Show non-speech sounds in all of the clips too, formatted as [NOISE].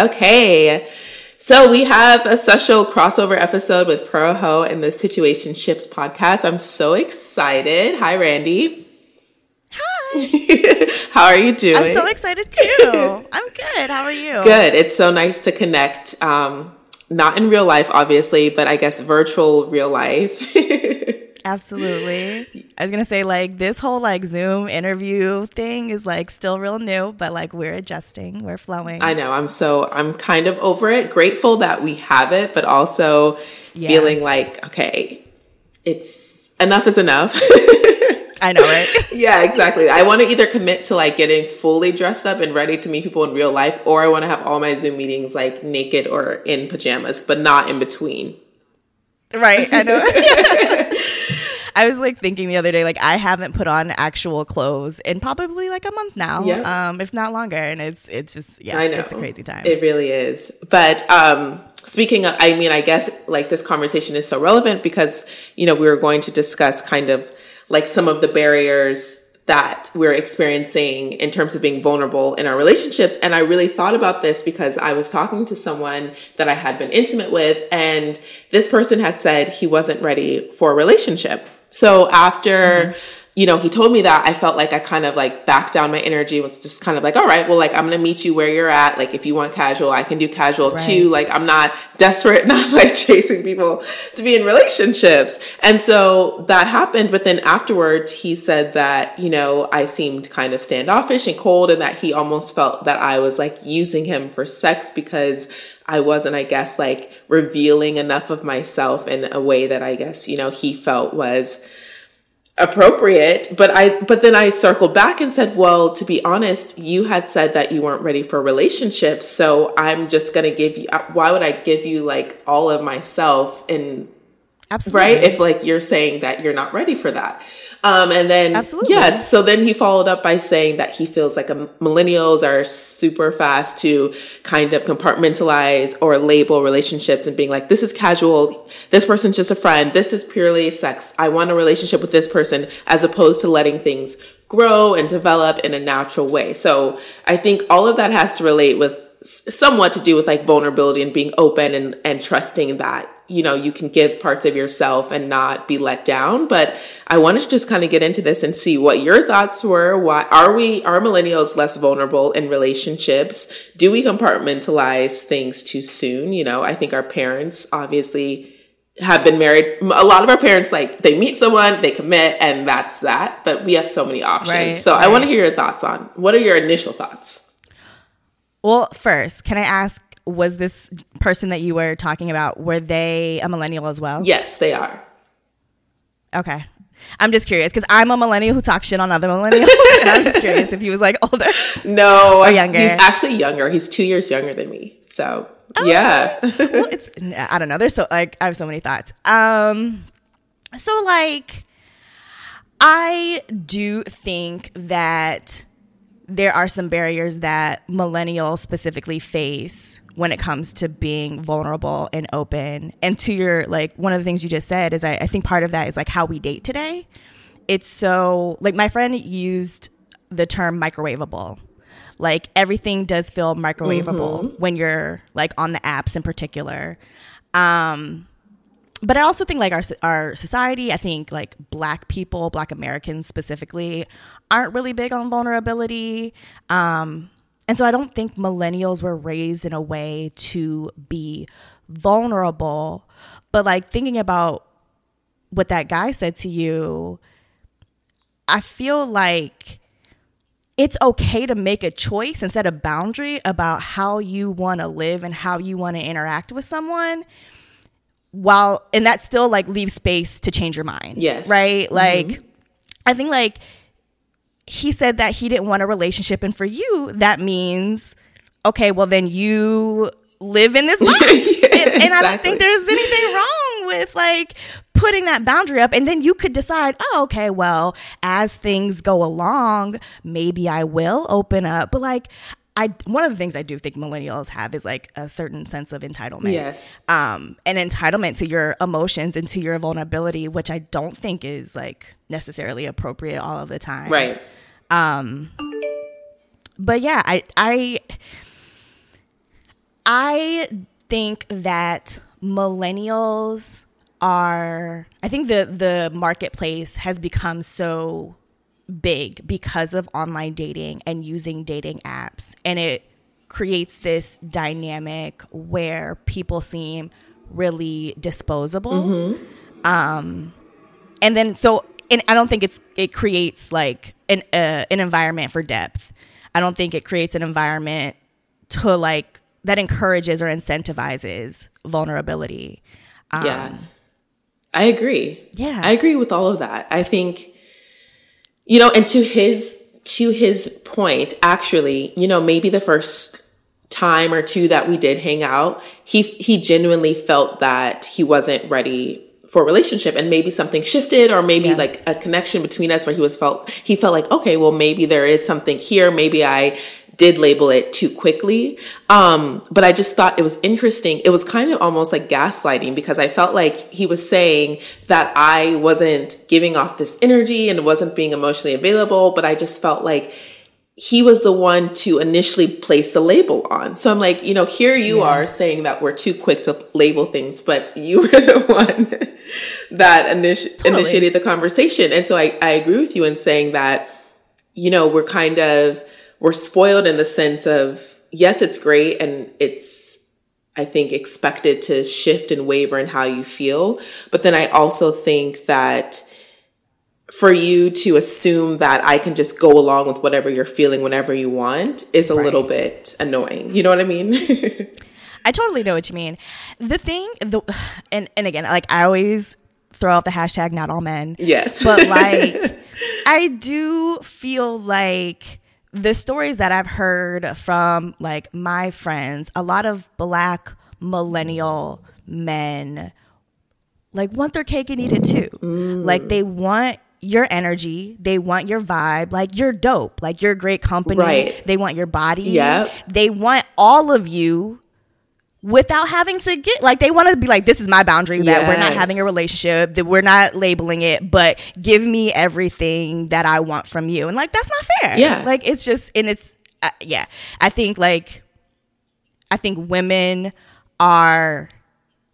Okay. So we have a special crossover episode with Pro and the Situationships podcast. I'm so excited. Hi, Randy. Hi. [LAUGHS] How are you doing? I'm so excited too. [LAUGHS] I'm good. How are you? Good. It's so nice to connect. Um, not in real life, obviously, but I guess virtual real life. [LAUGHS] Absolutely. I was gonna say like this whole like Zoom interview thing is like still real new, but like we're adjusting, we're flowing. I know. I'm so I'm kind of over it. Grateful that we have it, but also yeah. feeling like okay, it's enough is enough. [LAUGHS] I know, right? [LAUGHS] yeah, exactly. I want to either commit to like getting fully dressed up and ready to meet people in real life, or I want to have all my Zoom meetings like naked or in pajamas, but not in between. Right. I know. [LAUGHS] I was like thinking the other day, like I haven't put on actual clothes in probably like a month now, yeah. um, if not longer, and it's it's just yeah, it's a crazy time. It really is. But um, speaking of, I mean, I guess like this conversation is so relevant because you know we were going to discuss kind of like some of the barriers that we're experiencing in terms of being vulnerable in our relationships. And I really thought about this because I was talking to someone that I had been intimate with, and this person had said he wasn't ready for a relationship. So after, mm-hmm you know, he told me that I felt like I kind of like backed down my energy was just kind of like, all right, well, like I'm going to meet you where you're at. Like if you want casual, I can do casual right. too. Like I'm not desperate, [LAUGHS] not like chasing people to be in relationships. And so that happened. But then afterwards he said that, you know, I seemed kind of standoffish and cold and that he almost felt that I was like using him for sex because I wasn't, I guess, like revealing enough of myself in a way that I guess, you know, he felt was, appropriate. But i but then i circled back and said well to be honest you had said that you weren't ready for relationships so i'm just going to give you uh, why would i give you like all of myself and Absolutely. right? If like you're saying that you're not ready for that um, and then, Absolutely. yes, so then he followed up by saying that he feels like a, millennials are super fast to kind of compartmentalize or label relationships and being like, this is casual, this person's just a friend, this is purely sex. I want a relationship with this person, as opposed to letting things grow and develop in a natural way. So I think all of that has to relate with somewhat to do with like vulnerability and being open and, and trusting that you know, you can give parts of yourself and not be let down. But I wanted to just kind of get into this and see what your thoughts were. Why are we, are millennials less vulnerable in relationships? Do we compartmentalize things too soon? You know, I think our parents obviously have been married. A lot of our parents, like, they meet someone, they commit, and that's that. But we have so many options. Right, so right. I want to hear your thoughts on what are your initial thoughts? Well, first, can I ask was this person that you were talking about were they a millennial as well? Yes, they are. Okay. I'm just curious because I'm a millennial who talks shit on other millennials. [LAUGHS] and I'm just curious if he was like [LAUGHS] older. No, or younger. He's actually younger. He's two years younger than me. So oh, yeah. [LAUGHS] well, it's I don't know. There's so like I have so many thoughts. Um, so like I do think that there are some barriers that millennials specifically face when it comes to being vulnerable and open. And to your, like, one of the things you just said is I, I think part of that is like how we date today. It's so, like, my friend used the term microwavable. Like, everything does feel microwavable mm-hmm. when you're like on the apps in particular. Um, but I also think like our our society, I think like black people, black Americans specifically, aren't really big on vulnerability. Um, and so I don't think millennials were raised in a way to be vulnerable. But like thinking about what that guy said to you, I feel like it's okay to make a choice and set a boundary about how you want to live and how you want to interact with someone while and that still like leaves space to change your mind. Yes. Right? Like mm-hmm. I think like he said that he didn't want a relationship and for you that means okay well then you live in this [LAUGHS] box yeah, and, and exactly. i don't think there's anything wrong with like putting that boundary up and then you could decide oh okay well as things go along maybe i will open up but like I one of the things I do think millennials have is like a certain sense of entitlement. Yes. Um, an entitlement to your emotions and to your vulnerability, which I don't think is like necessarily appropriate all of the time. Right. Um, but yeah, I I I think that millennials are I think the the marketplace has become so big because of online dating and using dating apps and it creates this dynamic where people seem really disposable mm-hmm. um and then so and I don't think it's it creates like an uh, an environment for depth. I don't think it creates an environment to like that encourages or incentivizes vulnerability. Um, yeah. I agree. Yeah. I agree with all of that. I think you know, and to his to his point, actually, you know, maybe the first time or two that we did hang out, he he genuinely felt that he wasn't ready for a relationship and maybe something shifted or maybe yeah. like a connection between us where he was felt he felt like okay well maybe there is something here. Maybe i did label it too quickly. Um, but i just thought it was interesting. It was kind of almost like gaslighting because i felt like he was saying that i wasn't giving off this energy and wasn't being emotionally available but i just felt like he was the one to initially place the label on. So I'm like, you know, here you yeah. are saying that we're too quick to label things, but you [LAUGHS] were the one that initi- totally. initiated the conversation. And so I, I agree with you in saying that, you know, we're kind of, we're spoiled in the sense of, yes, it's great and it's, I think, expected to shift and waver in how you feel. But then I also think that, for you to assume that I can just go along with whatever you're feeling whenever you want is a right. little bit annoying. You know what I mean? [LAUGHS] I totally know what you mean. The thing, the and and again, like I always throw out the hashtag not all men. Yes. But [LAUGHS] like I do feel like the stories that I've heard from like my friends, a lot of black millennial men like want their cake and eat it too. Mm. Like they want your energy. They want your vibe. Like you're dope. Like you're a great company. Right. They want your body. Yeah. They want all of you without having to get like they want to be like this is my boundary yes. that we're not having a relationship that we're not labeling it but give me everything that i want from you and like that's not fair yeah like it's just and it's uh, yeah i think like i think women are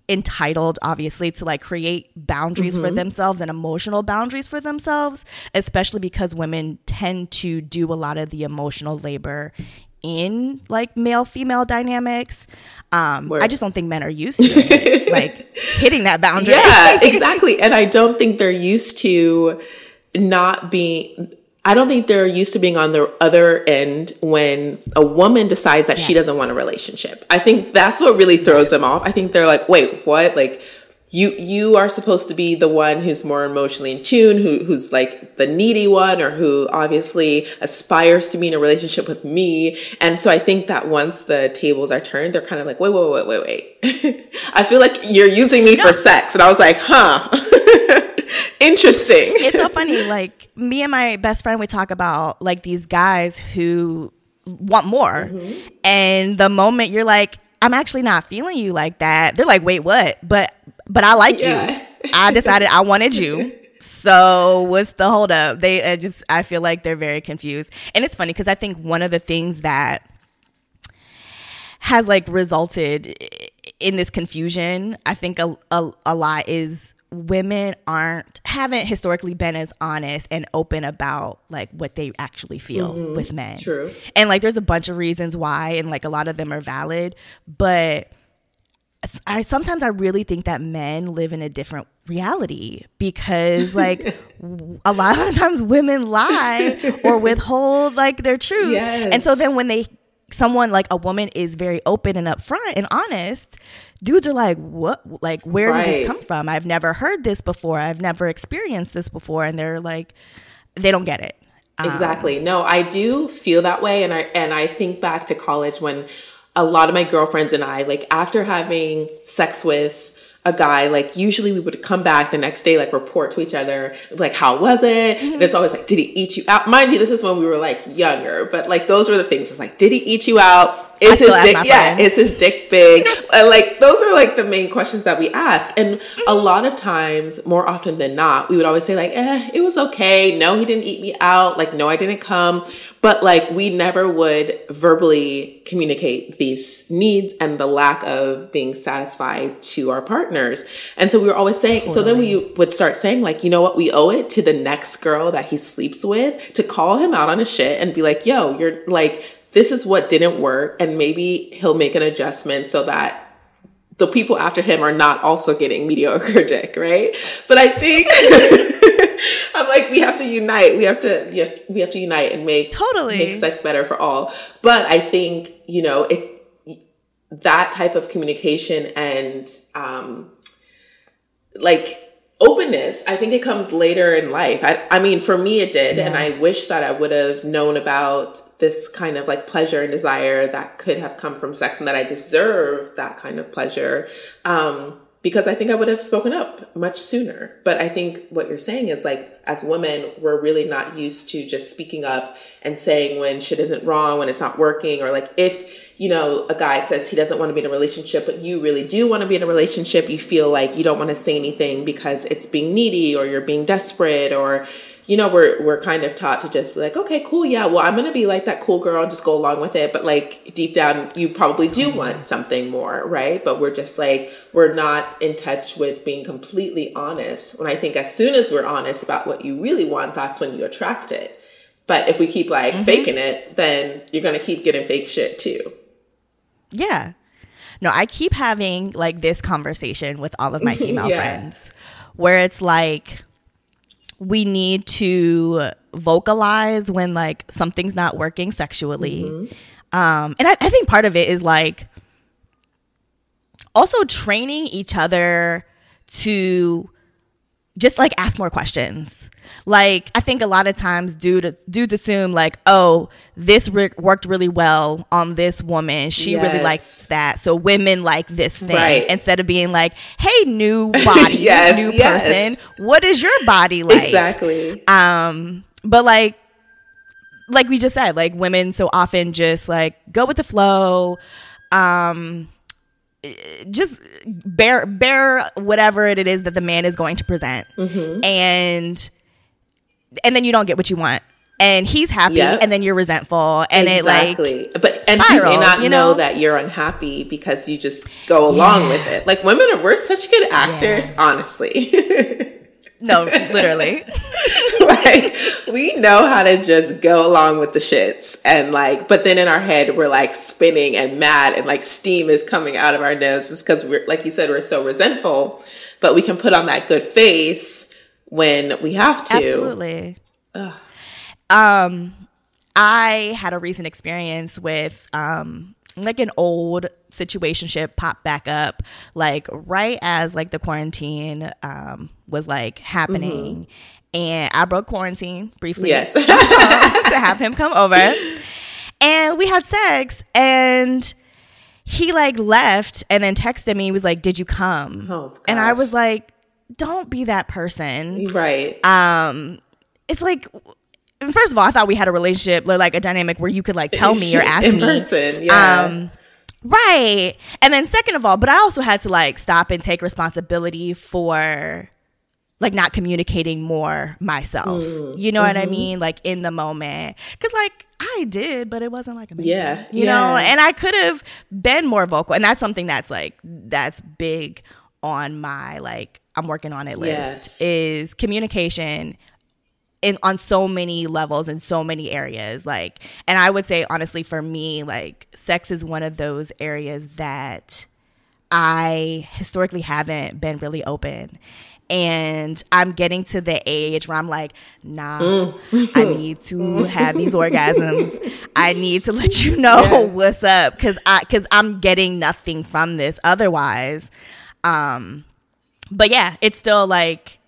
entitled obviously to like create boundaries mm-hmm. for themselves and emotional boundaries for themselves especially because women tend to do a lot of the emotional labor in like male female dynamics um Word. i just don't think men are used to it, [LAUGHS] like hitting that boundary yeah [LAUGHS] exactly and i don't think they're used to not being I don't think they're used to being on the other end when a woman decides that yes. she doesn't want a relationship. I think that's what really throws them off. I think they're like, wait, what? Like, you you are supposed to be the one who's more emotionally in tune, who who's like the needy one, or who obviously aspires to be in a relationship with me. And so I think that once the tables are turned, they're kind of like, wait, wait, wait, wait, wait. [LAUGHS] I feel like you're using me no. for sex, and I was like, huh. [LAUGHS] [LAUGHS] Interesting. It's so funny. Like me and my best friend, we talk about like these guys who want more, mm-hmm. and the moment you're like, I'm actually not feeling you like that. They're like, wait, what? But but I like yeah. you. I decided I wanted you. [LAUGHS] So what's the holdup? They I just I feel like they're very confused, and it's funny because I think one of the things that has like resulted in this confusion, I think a, a, a lot is women aren't haven't historically been as honest and open about like what they actually feel mm-hmm. with men. True. And like there's a bunch of reasons why and like a lot of them are valid, but I sometimes I really think that men live in a different reality because like [LAUGHS] a lot of times women lie or withhold like their truth. Yes. And so then when they someone like a woman is very open and upfront and honest, dudes are like, what? Like, where right. did this come from? I've never heard this before. I've never experienced this before. And they're like, they don't get it. Exactly. Um, no, I do feel that way. And I, and I think back to college when a lot of my girlfriends and I, like, after having sex with a guy, like usually we would come back the next day, like report to each other, like how was it? Mm-hmm. And it's always like, did he eat you out? Mind you, this is when we were like younger, but like those were the things. It's like, did he eat you out? Is his dick yeah is his dick big? Uh, like those are like the main questions that we ask. And a lot of times more often than not we would always say like eh it was okay. No he didn't eat me out. Like no i didn't come. But like we never would verbally communicate these needs and the lack of being satisfied to our partners. And so we were always saying totally. so then we would start saying like you know what? We owe it to the next girl that he sleeps with to call him out on his shit and be like yo you're like this is what didn't work and maybe he'll make an adjustment so that the people after him are not also getting mediocre [LAUGHS] dick, right? But I think [LAUGHS] I'm like we have to unite. We have to we have to unite and make totally make sex better for all. But I think you know it that type of communication and um like openness i think it comes later in life i, I mean for me it did yeah. and i wish that i would have known about this kind of like pleasure and desire that could have come from sex and that i deserve that kind of pleasure um, because i think i would have spoken up much sooner but i think what you're saying is like as women we're really not used to just speaking up and saying when shit isn't wrong when it's not working or like if you know, a guy says he doesn't want to be in a relationship, but you really do want to be in a relationship, you feel like you don't want to say anything because it's being needy or you're being desperate or, you know, we're, we're kind of taught to just be like, okay, cool. Yeah. Well, I'm going to be like that cool girl and just go along with it. But like deep down, you probably do want something more. Right. But we're just like, we're not in touch with being completely honest. When I think as soon as we're honest about what you really want, that's when you attract it. But if we keep like mm-hmm. faking it, then you're going to keep getting fake shit too. Yeah. No, I keep having like this conversation with all of my [LAUGHS] female yeah. friends where it's like we need to vocalize when like something's not working sexually. Mm-hmm. Um, and I, I think part of it is like also training each other to just like ask more questions. Like I think a lot of times dudes dudes assume like, oh, this re- worked really well on this woman. She yes. really likes that. So women like this thing right. instead of being like, hey, new [LAUGHS] body, yes, new yes. person, what is your body like? Exactly. Um, but like like we just said, like women so often just like go with the flow. Um just bear bear whatever it is that the man is going to present mm-hmm. and and then you don't get what you want and he's happy yep. and then you're resentful and exactly. it like but and spirals, he may not you know? know? that you're unhappy because you just go along yeah. with it like women are we're such good actors yeah. honestly [LAUGHS] No, literally. [LAUGHS] like we know how to just go along with the shits and like but then in our head we're like spinning and mad and like steam is coming out of our noses because we're like you said we're so resentful but we can put on that good face when we have to absolutely Ugh. um i had a recent experience with um like an old situationship popped back up like right as like the quarantine um was like happening. Mm-hmm. and I broke quarantine briefly yes. [LAUGHS] to have him come over. And we had sex and he like left and then texted me. He was like did you come? Oh, and I was like don't be that person. Right. Um it's like first of all, I thought we had a relationship, like a dynamic where you could like tell me or [LAUGHS] ask in me. person, yeah. Um, right. And then second of all, but I also had to like stop and take responsibility for like not communicating more myself. Mm, you know mm-hmm. what I mm-hmm. mean? Like in the moment. Cause like I did, but it wasn't like amazing. Yeah. You yeah. know, and I could have been more vocal. And that's something that's like that's big on my like I'm working on it list yes. is communication in on so many levels in so many areas like and i would say honestly for me like sex is one of those areas that i historically haven't been really open and i'm getting to the age where i'm like nah mm. i need to [LAUGHS] have these orgasms i need to let you know yes. what's up because i because i'm getting nothing from this otherwise um but yeah it's still like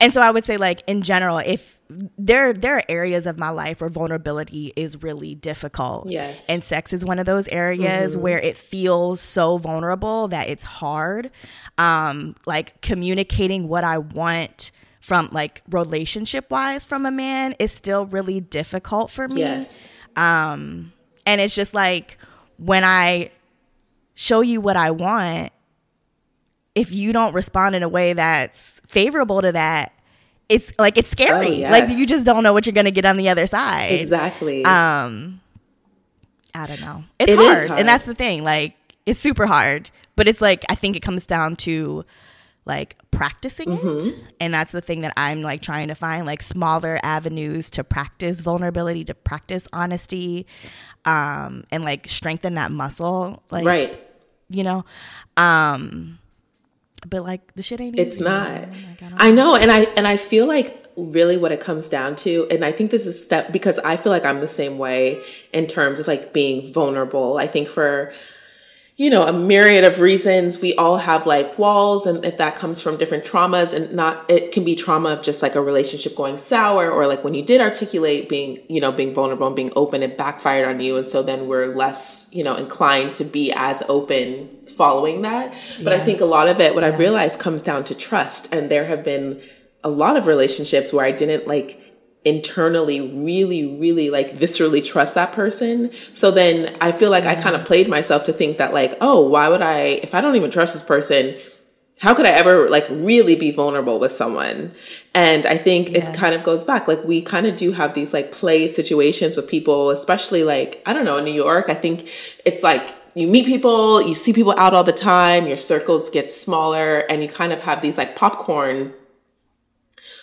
and so I would say like in general, if there there are areas of my life where vulnerability is really difficult. Yes. And sex is one of those areas mm-hmm. where it feels so vulnerable that it's hard. Um, like communicating what I want from like relationship wise from a man is still really difficult for me. Yes. Um, and it's just like when I show you what I want, if you don't respond in a way that's favorable to that, it's like it's scary. Oh, yes. Like you just don't know what you're gonna get on the other side. Exactly. Um, I don't know. It's It is hard, hard. and that's the thing. Like it's super hard, but it's like I think it comes down to like practicing Mm-hmm. it, and that's the thing that I'm like trying to find like smaller avenues to practice vulnerability, to practice honesty, um, and like strengthen that muscle. Like right. you know, um, but like the shit ain't. It's easy, not. Like, I I know, and I and I feel like really what it comes down to, and I think this is step because I feel like I'm the same way in terms of like being vulnerable. I think for you know a myriad of reasons. We all have like walls and if that comes from different traumas and not it can be trauma of just like a relationship going sour or like when you did articulate being you know being vulnerable and being open it backfired on you and so then we're less you know inclined to be as open following that. But i think a lot of it what i've realized comes down to trust and there have been a lot of relationships where i didn't like internally really really like viscerally trust that person. So then i feel like i kind of played myself to think that like oh why would i if i don't even trust this person how could i ever like really be vulnerable with someone? And i think Yeah. it kind of goes back. Like we kind of do have these like play situations with people especially like i don't know in new york i think it's like you meet people you see people out all the time your circles get smaller and you kind of have these like popcorn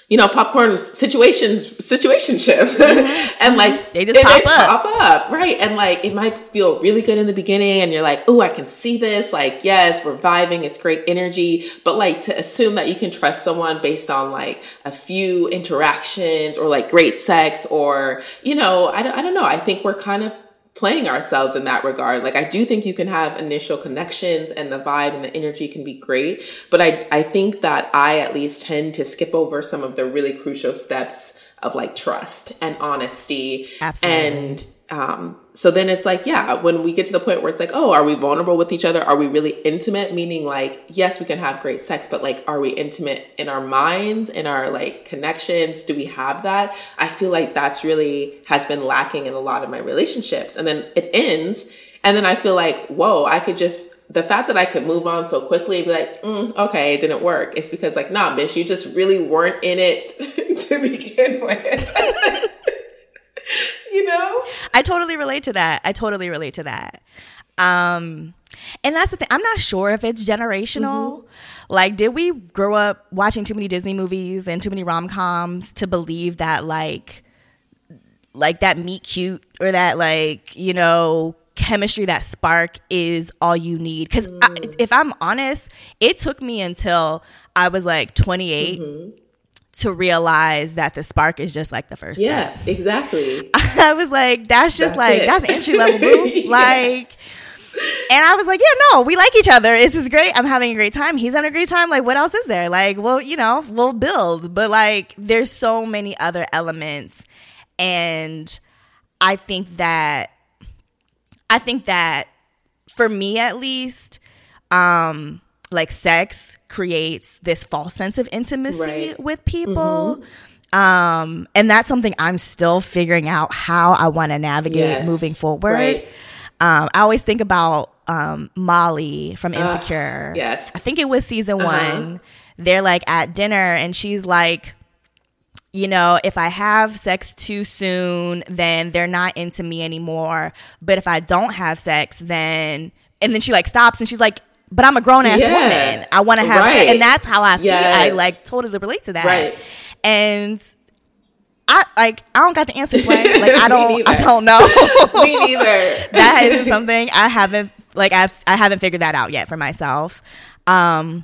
you know, popcorn situations, situationships, [LAUGHS] and like Mm-hmm. They just pop up. pop up, right? And like it might feel really good in the beginning, and you're like, "Oh, I can see this." Like, yes, we're vibing; it's great energy. But like to assume that you can trust someone based on like a few interactions or like great sex, or you know, I don't, I don't know. I think we're kind of playing ourselves in that regard. Like I do think you can have initial connections and the vibe and the energy can be great, but I I think that I at least tend to skip over some of the really crucial steps of like trust and honesty. Absolutely. And um so then it's like, yeah, when we get to the point where it's like, oh, are we vulnerable with each other? Are we really intimate? Meaning like, yes, we can have great sex, but like, are we intimate in our minds, in our like connections? Do we have that? I feel like that's really has been lacking in a lot of my relationships. And then it ends. And then I feel like, whoa, I could just, the fact that I could move on so quickly and be like, mm, okay, it didn't work. It's because like, nah, bitch, you just really weren't in it [LAUGHS] to begin with. [LAUGHS] I totally relate to that. I totally relate to that. Um, and that's the thing. I'm not sure if it's generational. Mm-hmm. Like, did we grow up watching too many Disney movies and too many rom coms to believe that like, like that meet cute or that like you know chemistry that spark is all you need because mm. if i'm honest it took me until i was like 28 mm-hmm. To realize that the spark is just like the first step Yeah, exactly. [LAUGHS] I was like, that's just That's like it. that's entry level, [LAUGHS] boo. Yes. Like, and I was like, yeah, no, we like each other. This is great. I'm having a great time. He's having a great time. Like, what else is there? Like, well, you know, we'll build, but like, there's so many other elements, and I think that, I think that, for me at least, um, like sex creates this false sense of intimacy Right. Mm-hmm. with people. Um, and that's something I'm still figuring out how I want to navigate Yes. moving forward. Right. Um, I always think about um, Molly from Insecure. yes. I think it was season Uh-huh. one. They're like at dinner, and she's like, you know, if I have sex too soon, then they're not into me anymore. But if I don't have sex, then and then she like stops and she's like, but I'm a grown ass Yeah. woman. I want to have. Right. and that's how I feel. I like totally relate to that. Right. And I like I don't got the answers. Way [LAUGHS] like I don't I don't know. [LAUGHS] Me neither. [LAUGHS] that is something I haven't like I've I haven't figured that out yet for myself. Um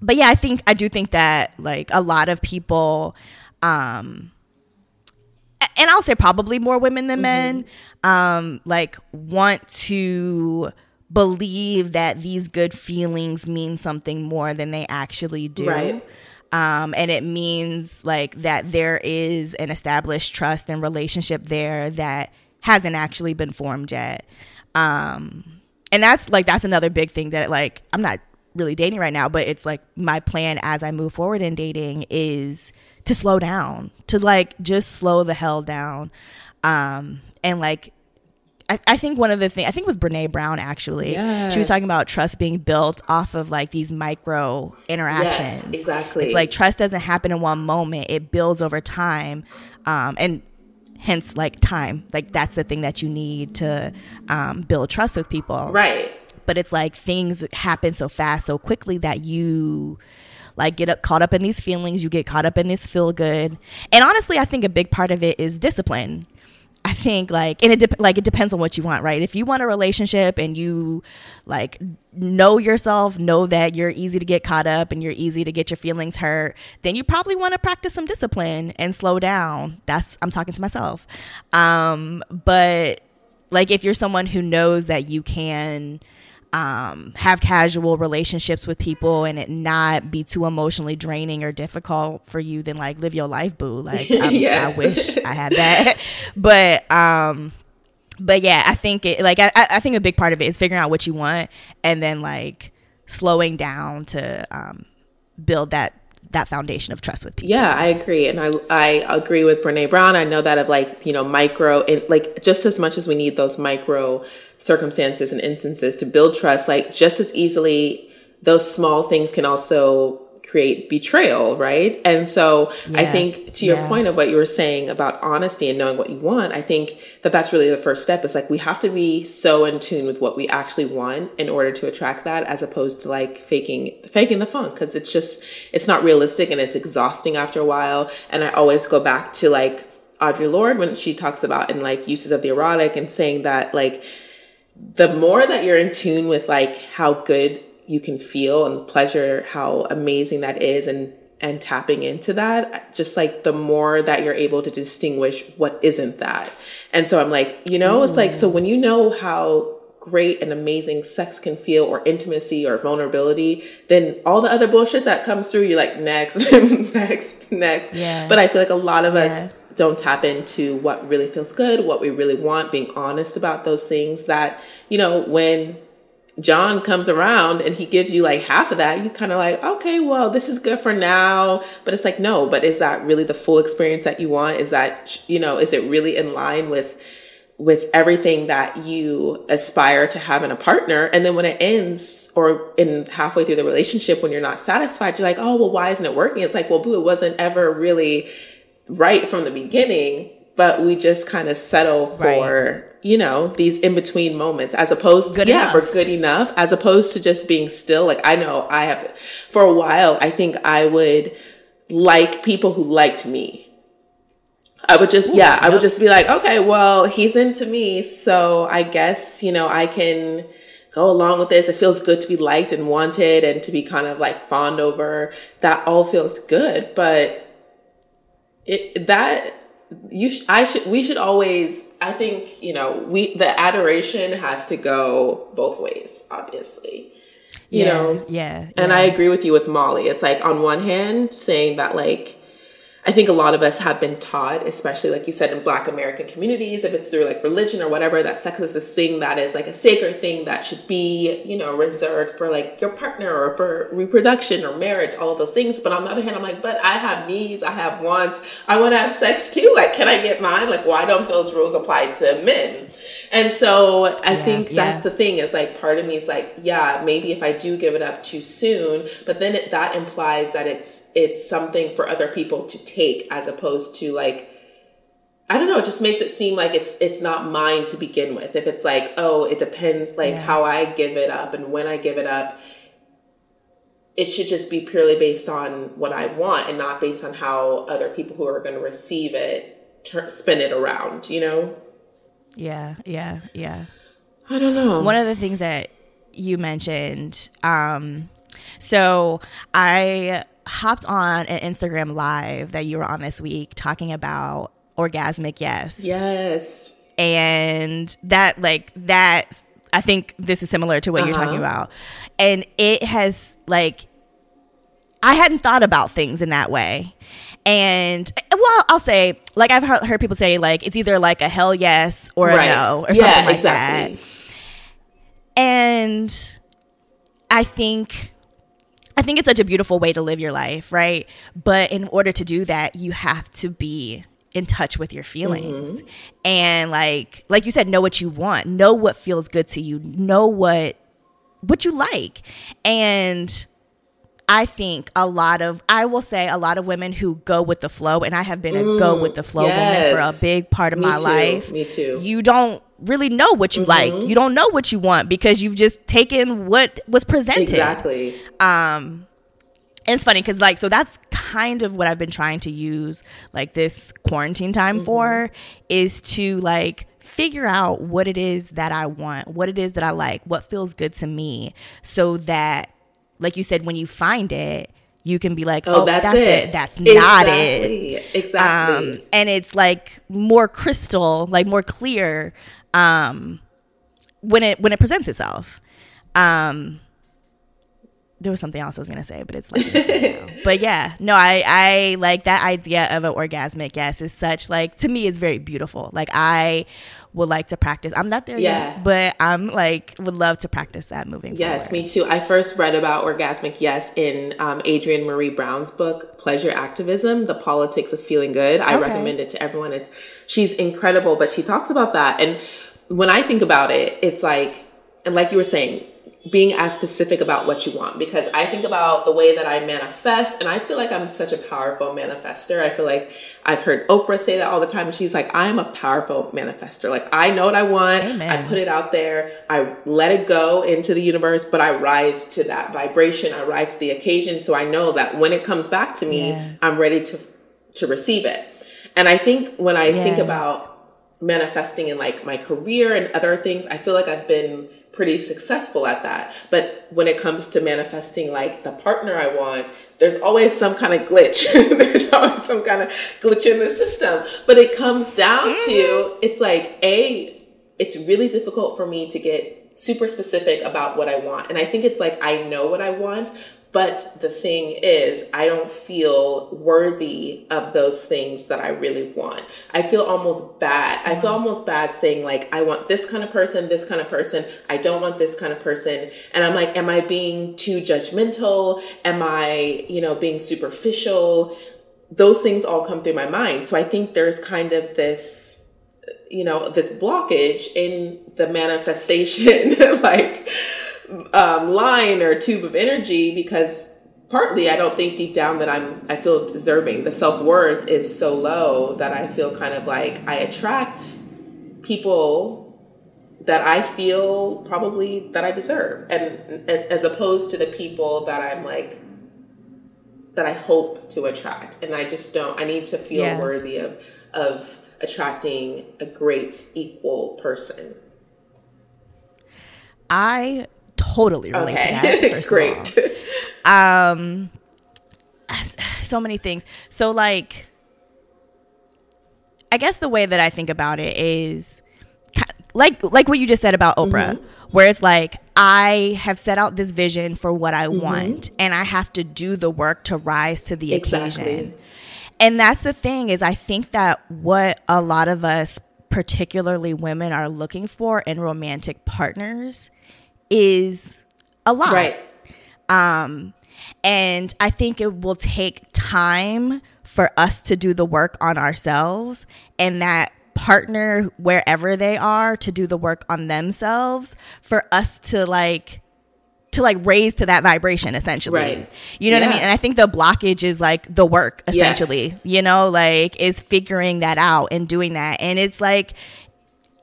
but yeah, I think I do think that like a lot of people um and I'll say probably more women than men um like want to believe that these good feelings mean something more than they actually do. Right. Um, and it means like that there is an established trust and relationship there that hasn't actually been formed yet. Um, and that's like that's another big thing that like I'm not really dating right now, but it's like my plan as I move forward in dating is to slow down, to like just slow the hell down, um, and like I, I think one of the things I think with Brene Brown actually. Yes. She was talking about trust being built off of like these micro interactions. Yes, exactly. It's like trust doesn't happen in one moment; it builds over time, um, and hence like time. Like that's the thing that you need to um, build trust with people. Right. But it's like things happen so fast, so quickly that you like get up, caught up in these feelings. You get caught up in this feel good. And honestly, I think a big part of it is discipline. I think like and it de- like it depends on what you want, right? If you want a relationship and you like know yourself, know that you're easy to get caught up and you're easy to get your feelings hurt, then you probably want to practice some discipline and slow down. That's I'm talking to myself. Um but like if you're someone who knows that you can um, have casual relationships with people and it not be too emotionally draining or difficult for you, then like live your life, boo. [LAUGHS] Like yes. I wish I had that, [LAUGHS] but um, but yeah, I think it like I, I think a big part of it is figuring out what you want and then like slowing down to um, build that that foundation of trust with people. Yeah, I agree. And I, I agree with Brene Brown. I know that of like, you know, micro and like just as much as we need those micro circumstances and instances to build trust, like just as easily those small things can also create betrayal, right? And so yeah. I think to your yeah. point of what you were saying about honesty and knowing what you want, I think that that's really the first step. Is like we have to be so in tune with what we actually want in order to attract that, as opposed to like faking faking the funk because it's just it's not realistic and it's exhausting after a while. And I always go back to like Audre Lorde when she talks about in like uses of the erotic and saying that like the more that you're in tune with like how good you can feel and pleasure how amazing that is and and tapping into that just like the more that you're able to distinguish what isn't that and so i'm like you know mm. it's like so when you know how great and amazing sex can feel or intimacy or vulnerability then all the other bullshit that comes through you're like next [LAUGHS] next next yeah. but i feel like a lot of yeah. us don't tap into what really feels good what we really want being honest about those things that you know when John comes around and he gives you like half of that, you kind of like, okay, well, this is good for now. But it's like, no, but is that really the full experience that you want? Is that, you know, is it really in line with, with everything that you aspire to have in a partner? And then when it ends or in halfway through the relationship, when you're not satisfied, you're like, oh, well, why isn't it working? It's like, well, boo, it wasn't ever really right from the beginning, but we just kind of settle for, right you know, these in between moments as opposed to, good yeah, enough. for good enough, as opposed to just being still. Like I know I have, to, for a while, I think I would like people who liked me. I would just, Ooh, yeah, I would just be like, okay, well, he's into me. So I guess, you know, I can go along with this. It feels good to be liked and wanted and to be kind of like fawned over. That all feels good. But it, that, you sh- I should we should always I think you know we the adoration has to go both ways obviously. You yeah, know? yeah and. I agree with you with Molly. It's like on one hand saying that like I think a lot of us have been taught, especially like you said in Black American communities, if it's through like religion or whatever, that sex is this thing that is like a sacred thing that should be, you know, reserved for like your partner or for reproduction or marriage, all of those things. But on the other hand, I'm like, but I have needs, I have wants, I want to have sex too. Like, can I get mine? Like, why don't those rules apply to men? And so I yeah, think yeah. that's the thing is like part of me is like, yeah, maybe if I do give it up too soon, but then it, that implies that it's it's something for other people to take as opposed to like I don't know, it just makes it seem like it's it's not mine to begin with. If it's like, oh, it depends like yeah. how I give it up and when I give it up, it should just be purely based on what I want and not based on how other people who are going to receive it ter- spin it around, you know? Yeah, yeah, yeah. I don't know. One of the things that you mentioned, um, so I hopped on an Instagram live that you were on this week talking about orgasmic yes. Yes. And that like that I think this is similar to what uh-huh. you're talking uh-huh. about. And it has like I hadn't thought about things in that way. And well, I'll say like I've heard, heard people say like it's either like a hell yes or right. a no or yeah, something like exactly. that. And I think I think it's such a beautiful way to live your life, right? But in order to do that, you have to be in touch with your feelings mm-hmm. and like like you said know what you want know what feels good to you know what what you like and I think a lot of, I will say, a lot of women who go with the flow, and I have been a mm, go with the flow yes. woman for a big part of Me my too. life. Me too. You don't really know what you mm-hmm. like. You don't know what you want because you've just taken what was presented. Exactly. Um, and it's funny because like so that's kind of what I've been trying to use like this quarantine time mm-hmm. for is to like figure out what it is that I want, what it is that I like, what feels good to me, so that like you said, when you find it, you can be like, oh, oh that's, that's it. it. That's exactly. not it. Exactly. Um, and it's like more crystal, like more clear um, when it when it presents itself. Um, there was something else I was gonna say, but it's like, [LAUGHS] but yeah, no, I I like that idea of an orgasmic yes is such like to me it's very beautiful. Like I would like to practice. I'm not there yeah. yet, but I'm like would love to practice that moving. Forward. Yes, forward. me too. I first read about orgasmic yes in um, Adrienne Maree Brown's book Pleasure Activism: The Politics of Feeling Good. I okay. recommend it to everyone. It's she's incredible, but she talks about that and when I think about it, it's like and like you were saying, being as specific about what you want because I think about the way that I manifest and I feel like I'm such a powerful manifester. I feel like I've heard Oprah say that all the time and she's like, I'm a powerful manifester. Like I know what I want. Amen. I put it out there. I let it go into the universe, but I rise to that vibration. I rise to the occasion. So I know that when it comes back to me, yeah. I'm ready to, to receive it. And I think when I yeah. think about manifesting in like my career and other things, I feel like I've been pretty successful at that. But when it comes to manifesting like the partner I want, there's always some kind of glitch. [LAUGHS] there's always some kind of glitch in the system. But it comes down mm-hmm. to it's like, A, it's really difficult for me to get super specific about what I want. And I think it's like I know what I want, but the thing is, I don't feel worthy of those things that I really want. I feel almost bad. I feel mm-hmm. almost bad saying, like, I want this kind of person, this kind of person. I don't want this kind of person. And I'm like, am I being too judgmental? Am I, you know, being superficial? Those things all come through my mind. So I think there's kind of this, you know, this blockage in the manifestation, [LAUGHS] like, um, line or tube of energy because partly I don't think deep down that I'm I feel deserving. The self worth is so low that I feel kind of like I attract people that I feel probably that I deserve, and, and as opposed to the people that I'm like that I hope to attract, and I just don't. I need to feel yeah. worthy of of attracting a great equal person. I totally relate okay. to that. [LAUGHS] Great. Um, [SIGHS] so many things. So like, I guess the way that I think about it is like like what you just said about Oprah, mm-hmm. where it's like I have set out this vision for what I mm-hmm. want, and I have to do the work to rise to the exactly. occasion. And that's the thing is, I think that what a lot of us, particularly women, are looking for in romantic partners is a lot. Right. Um, and I think it will take time for us to do the work on ourselves and that partner wherever they are to do the work on themselves for us to like to like raise to that vibration essentially. Right. You know yeah. what I mean? And I think the blockage is like the work essentially. Yes. You know, like is figuring that out and doing that. And it's like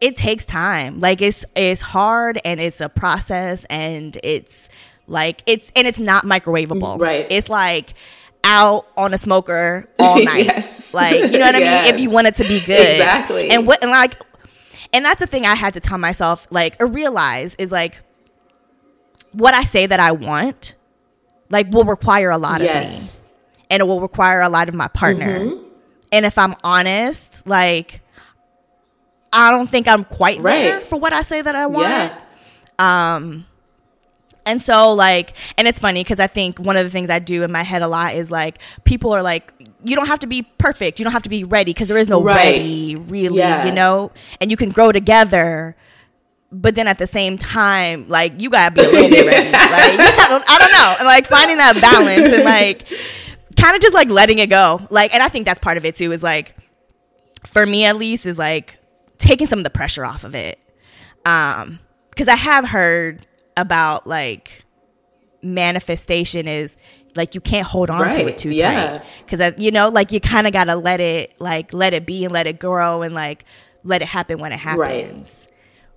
it takes time. Like it's it's hard and it's a process and it's like it's and it's not microwavable. Right. It's like out on a smoker all [LAUGHS] night. yes. Like you know what yes. I mean? If you want it to be good. Exactly. And what and like and that's the thing I had to tell myself, like, or realize is like what I say that I want, like, will require a lot yes. of me. And it will require a lot of my partner. Mm-hmm. And if I'm honest, like I don't think I'm quite right. there for what I say that I want. Yeah. Um, and so like, and it's funny because I think one of the things I do in my head a lot is like, people are like, you don't have to be perfect, you don't have to be ready because there is no right. ready, really, yeah. you know, and you can grow together. But then at the same time, like you gotta be a little bit ready. Like I don't, I don't know, and like finding that balance and like kind of just like letting it go. Like, and I think that's part of it too. Is like for me at least is like taking some of the pressure off of it. Um, because I have heard about like manifestation is like you can't hold on Right, to it too yeah. tight because you know like you kind of got to let it like let it be and let it grow and like let it happen when it happens Right.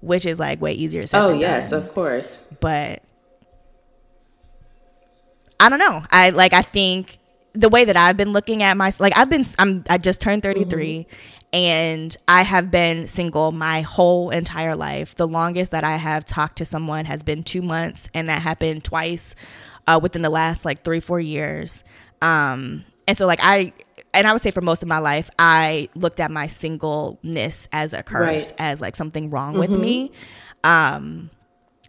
which is like way easier said Oh yes, done. of course. but I don't know. I like I think the way that I've been looking at my like I've been I'm I just turned 33 and I have been single my whole entire life. The longest that I have talked to someone has been 2 months and that happened twice uh, within the last like 3 4 years. Um and so like I and I would say for most of my life I looked at my singleness as a curse Right. as like something wrong with me. Um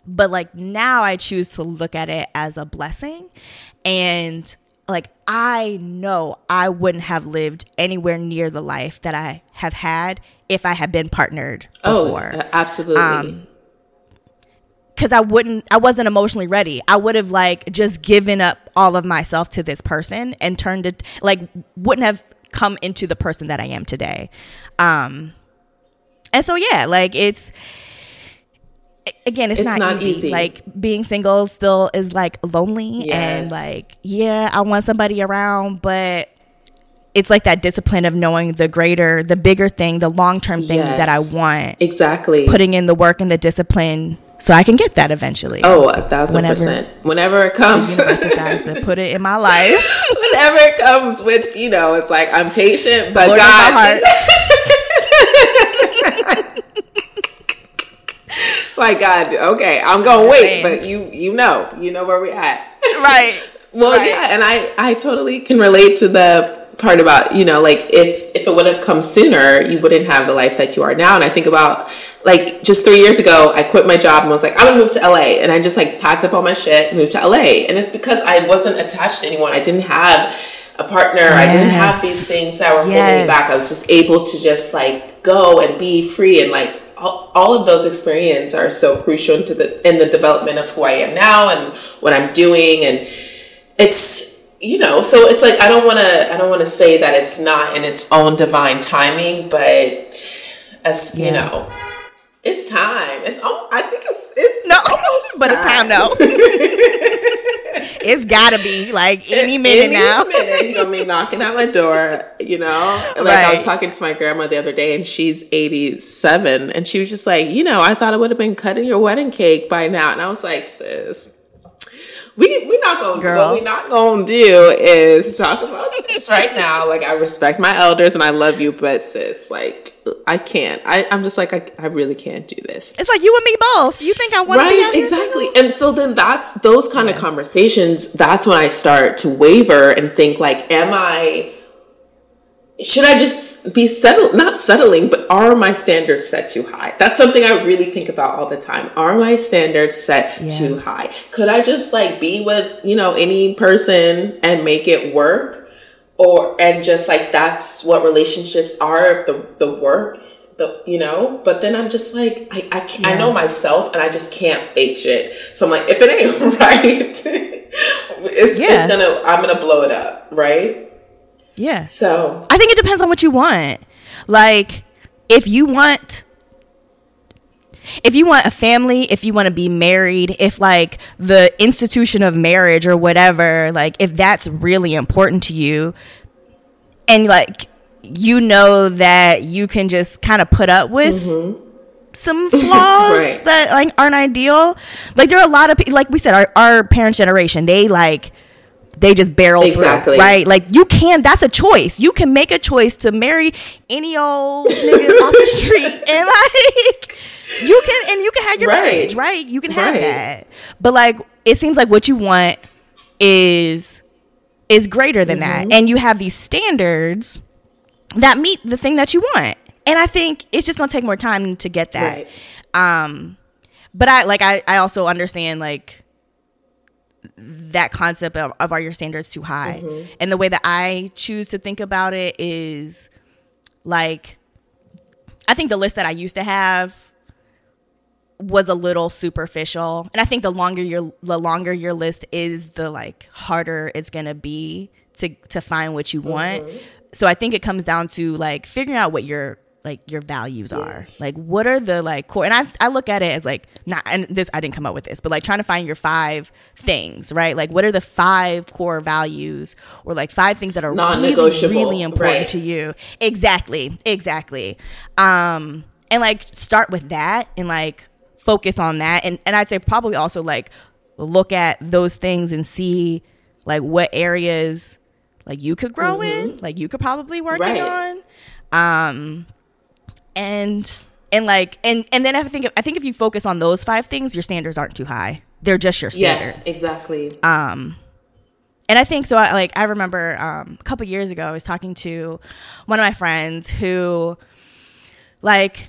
but like now I choose to look at it as a blessing and like I know I wouldn't have lived anywhere near the life that I have had if I had been partnered Oh, before uh, absolutely. Um, because I wouldn't, I wasn't emotionally ready. I would have like just given up all of myself to this person and turned it like wouldn't have come into the person that I am today. Um, and so yeah, like it's again, it's, It's not, not easy. easy. Like being single still is like lonely and like yeah, I want somebody around, but it's like that discipline of knowing the greater, the bigger thing, the long term thing that I want exactly. putting in the work and the discipline so I can get that eventually. oh, a thousand Whenever- percent. Whenever it comes, to put it in my life. [LAUGHS] whenever it comes, which you know, it's like I'm patient, but Lord God, [LAUGHS] my my God, okay, I'm gonna wait, but you, you know, you know where we at. [LAUGHS] right. Well, Right. yeah, and I I totally can relate to the part about you know like if if it would have come sooner, you wouldn't have the life that you are now. And I think about like just three years ago, I quit my job and was like, I'm gonna move to LA, and I just like packed up all my shit, moved to LA, and it's because I wasn't attached to anyone. I didn't have a partner. I didn't have these things that were holding me back. I was just able to just like go and be free and like all, all of those experiences are so crucial into the in the development of who I am now and what I'm doing. And it's you know so it's like i don't want to i don't want to say that it's not in its own divine timing but as you know it's time. It's al- i think it's it's No, almost but it's time now. [LAUGHS] [LAUGHS] it's gotta be like any minute Any now. minute, you know me [LAUGHS] knocking at my door, you know. Like I was talking to my grandma the other day, and she's eighty seven, and she was just like, you know, I thought I would have been cutting your wedding cake by now, and I was like, sis. We we not gonna Girl. what we not gonna do is talk about [LAUGHS] this right now. Like I respect my elders and I love you, but sis, like I can't. I I'm just like I, I really can't do this. It's like you and me both. You think I want to right exactly. And so then that's those kind of conversations that's when i start to waver and think like am i should i just be settled not settling but are my standards set too high? That's something i really think about all the time. Are my standards set Yeah. too high? Could i just like be with you know any person and make it work or and just like that's what relationships are the the work the you know but then i'm just like i i, can't, I know myself and i just can't fake shit so i'm like if it ain't [LAUGHS] right it's, Yeah. it's gonna i'm gonna blow it up right Yeah. so I think it depends on what you want. Like, if you want, if you want a family, if you want to be married, if like the institution of marriage or whatever, like if that's really important to you, and like you know that you can just kind of put up with mm-hmm. some [LAUGHS] flaws Right. that like aren't ideal. Like there are a lot of people, like we said, our, our parents' generation, they like they just barrel Exactly. through, right? Like you can, that's a choice. You can make a choice to marry any old nigga off the [LAUGHS] street, and like you can, and you can have your Right. marriage, right? You can have Right. that, but like it seems like what you want is is greater than Mm-hmm. that, and you have these standards that meet the thing that you want. And I think it's just gonna take more time to get that. Right. Um, but I like I I also understand like that concept of, of are your standards too high Mm-hmm. and the way that i choose to think about it is like i think the list that i used to have was a little superficial and i think the longer your the longer your list is the like harder it's gonna be to to find what you want so I think it comes down to like figuring out what your like your values Yes. are. Like what are the like core and I I look at it as like not and this I didn't come up with this, but like trying to find your five things, right? Like what are the five core values or like five things that are really really important right. to you. Exactly. Exactly. Um and like start with that and like focus on that and and I'd say probably also like look at those things and see like what areas like you could grow in, like you could probably work Mm-hmm. Right. on. Um and and like and and then I think I think if you focus on those five things, your standards aren't too high. They're just your Yeah, standards. exactly. Um and I think so I like I remember um a couple years ago I was talking to one of my friends who like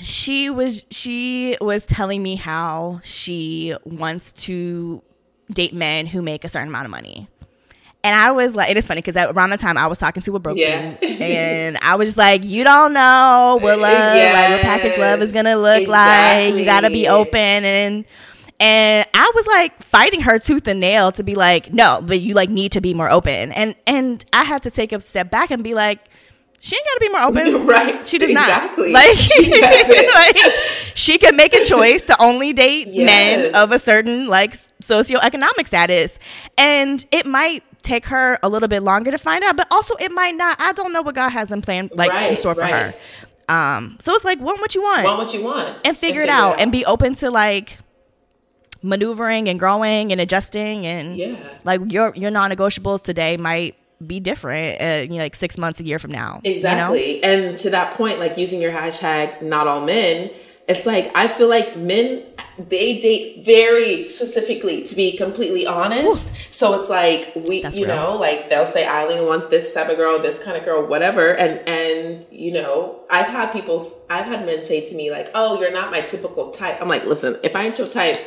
she was she was telling me how she wants to date men who make a certain amount of money. And I was like, it is funny because around the time I was talking to a broker, Yeah. and I was just like, you don't know what [LAUGHS] love, like what package love is gonna look like. You gotta be open and and I was like fighting her tooth and nail to be like, no, but you like need to be more open. And and I had to take a step back and be like, she ain't gotta be more open. [LAUGHS] Right, She does exactly. not. [LAUGHS] Like She [LAUGHS] like she could make a choice to only date Yes. men of a certain like socioeconomic status. And it might take her a little bit longer to find out, but also it might not. I don't know what God has in plan like in store for right. her. Um so it's like want what you want Want what you want and figure it out and be open to like maneuvering and growing and adjusting and Yeah. like your your non-negotiables today might be different uh, you know, like six months a year from now you know? Exactly. And to that point, like using your hashtag not all men, it's like I feel like men they date very specifically to be completely honest. So it's like we That's you real. know, like they'll say I only want this type of girl, this kind of girl, whatever. And and you know, I've had people i've had men say to me like, "Oh, you're not my typical type." I'm like, "Listen, if I ain't your type,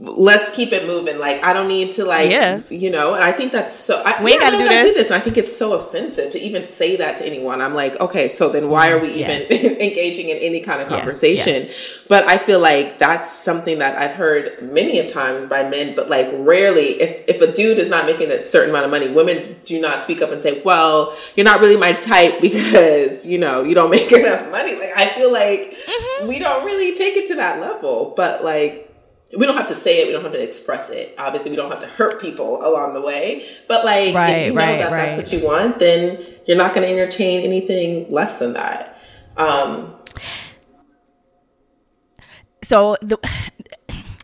let's keep it moving. Like I don't need to like Yeah. you know, and I think that's so I, We yeah, gotta we do don't gotta this. And I think it's so offensive to even say that to anyone. I'm like, okay, so then why are we Yeah. even [LAUGHS] engaging in any kind of Yeah, conversation? But I feel like that's something that I've heard many of times by men, but like rarely if, if a dude is not making a certain amount of money, women do not speak up and say, Well, you're not really my type [LAUGHS] because, you know, you don't [LAUGHS] make enough money. Like I feel like Mm-hmm. we don't really take it to that level. But like we don't have to say it. We don't have to express it. Obviously, we don't have to hurt people along the way. But like, Right, if you know right, that that's what you want, then you're not going to entertain anything less than that. Um, so the [SIGHS]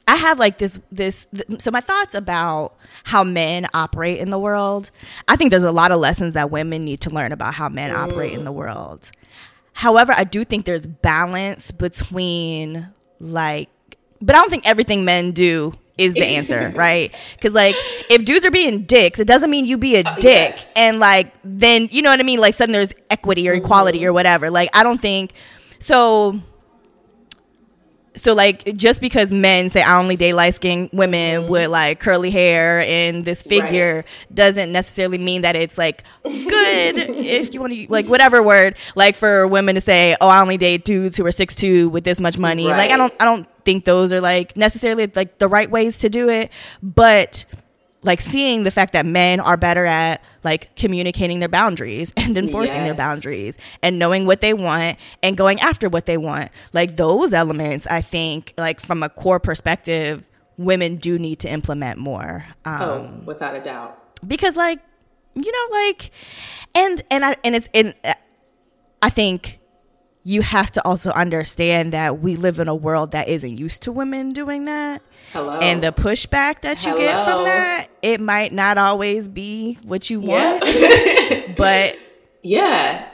I have like this this th- so my thoughts about how men operate in the world. I think there's a lot of lessons that women need to learn about how men operate in the world. However, I do think there's balance between like but I don't think everything men do is the answer, [LAUGHS] right? Cuz like if dudes are being dicks, it doesn't mean you be a oh, dick yes. and like then you know what I mean like suddenly there's equity or equality mm-hmm. or whatever. Like I don't think so so like just because men say I only date light skinned women mm-hmm. with like curly hair and this figure doesn't necessarily mean that it's like [LAUGHS] good if you want to like whatever word like for women to say oh I only date dudes who are six two with this much money. Like I don't I don't think those are like necessarily like the right ways to do it but like seeing the fact that men are better at like communicating their boundaries [LAUGHS] and enforcing their boundaries and knowing what they want and going after what they want like those elements i think like from a core perspective women do need to implement more um, oh, without a doubt. because like you know like and and i and it's in i think you have to also understand that we live in a world that isn't used to women doing that Hello. and the pushback that you get from that it might not always be what you yeah. want [LAUGHS] but yeah.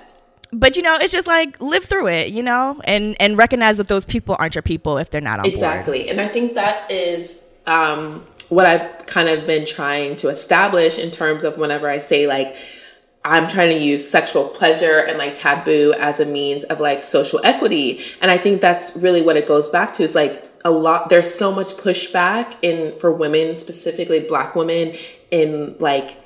but you know it's just like live through it you know and and recognize that those people aren't your people if they're not on board Exactly. And I think that is um, what I've kind of been trying to establish in terms of whenever I say, like, I'm trying to use sexual pleasure and like taboo as a means of like social equity. And I think that's really what it goes back to is like a lot, there's so much pushback in for women, specifically black women, in like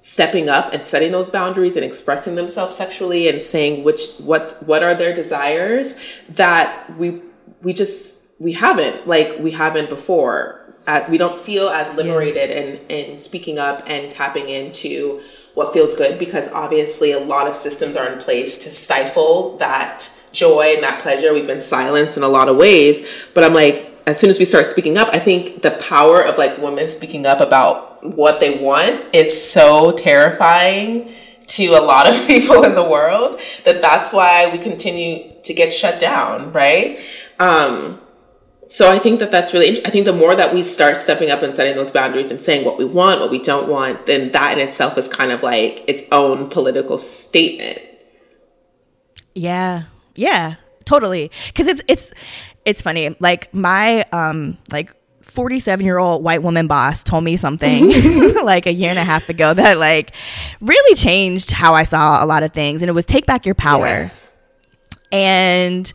stepping up and setting those boundaries and expressing themselves sexually and saying which what what are their desires that we we just we haven't like we haven't before uh, we don't feel as liberated in in speaking up and tapping into what feels good because obviously a lot of systems are in place to stifle that joy and that pleasure. We've been silenced in a lot of ways. But I'm like, as soon as we start speaking up, I think the power of like women speaking up about what they want is so terrifying to a lot of [LAUGHS] people in the world that that's why we continue to get shut down, right? Um, so I think that that's really, I think the more that we start stepping up and setting those boundaries and saying what we want, what we don't want, then that in itself is kind of like its own political statement. Yeah. Yeah. Totally. Cause it's, it's, it's funny. Like my, um, like 47 year old white woman boss told me something [LAUGHS] [LAUGHS] like a year and a half ago that like really changed how I saw a lot of things. And it was take back your power. Yes. And,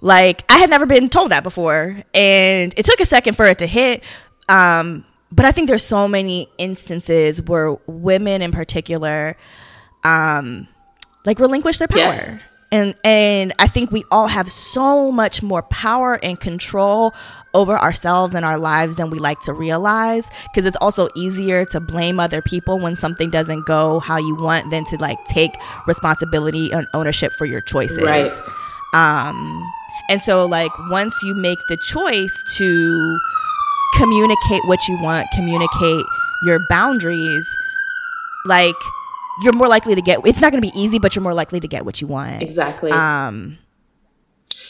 like I had never been told that before, and it took a second for it to hit. Um, but I think there's so many instances where women, in particular, um, like relinquish their power. Yeah. And and I think we all have so much more power and control over ourselves and our lives than we like to realize because it's also easier to blame other people when something doesn't go how you want than to like take responsibility and ownership for your choices. Right. Um and so, like, once you make the choice to communicate what you want, communicate your boundaries, like, you're more likely to get it's not going to be easy but you're more likely to get what you want exactly um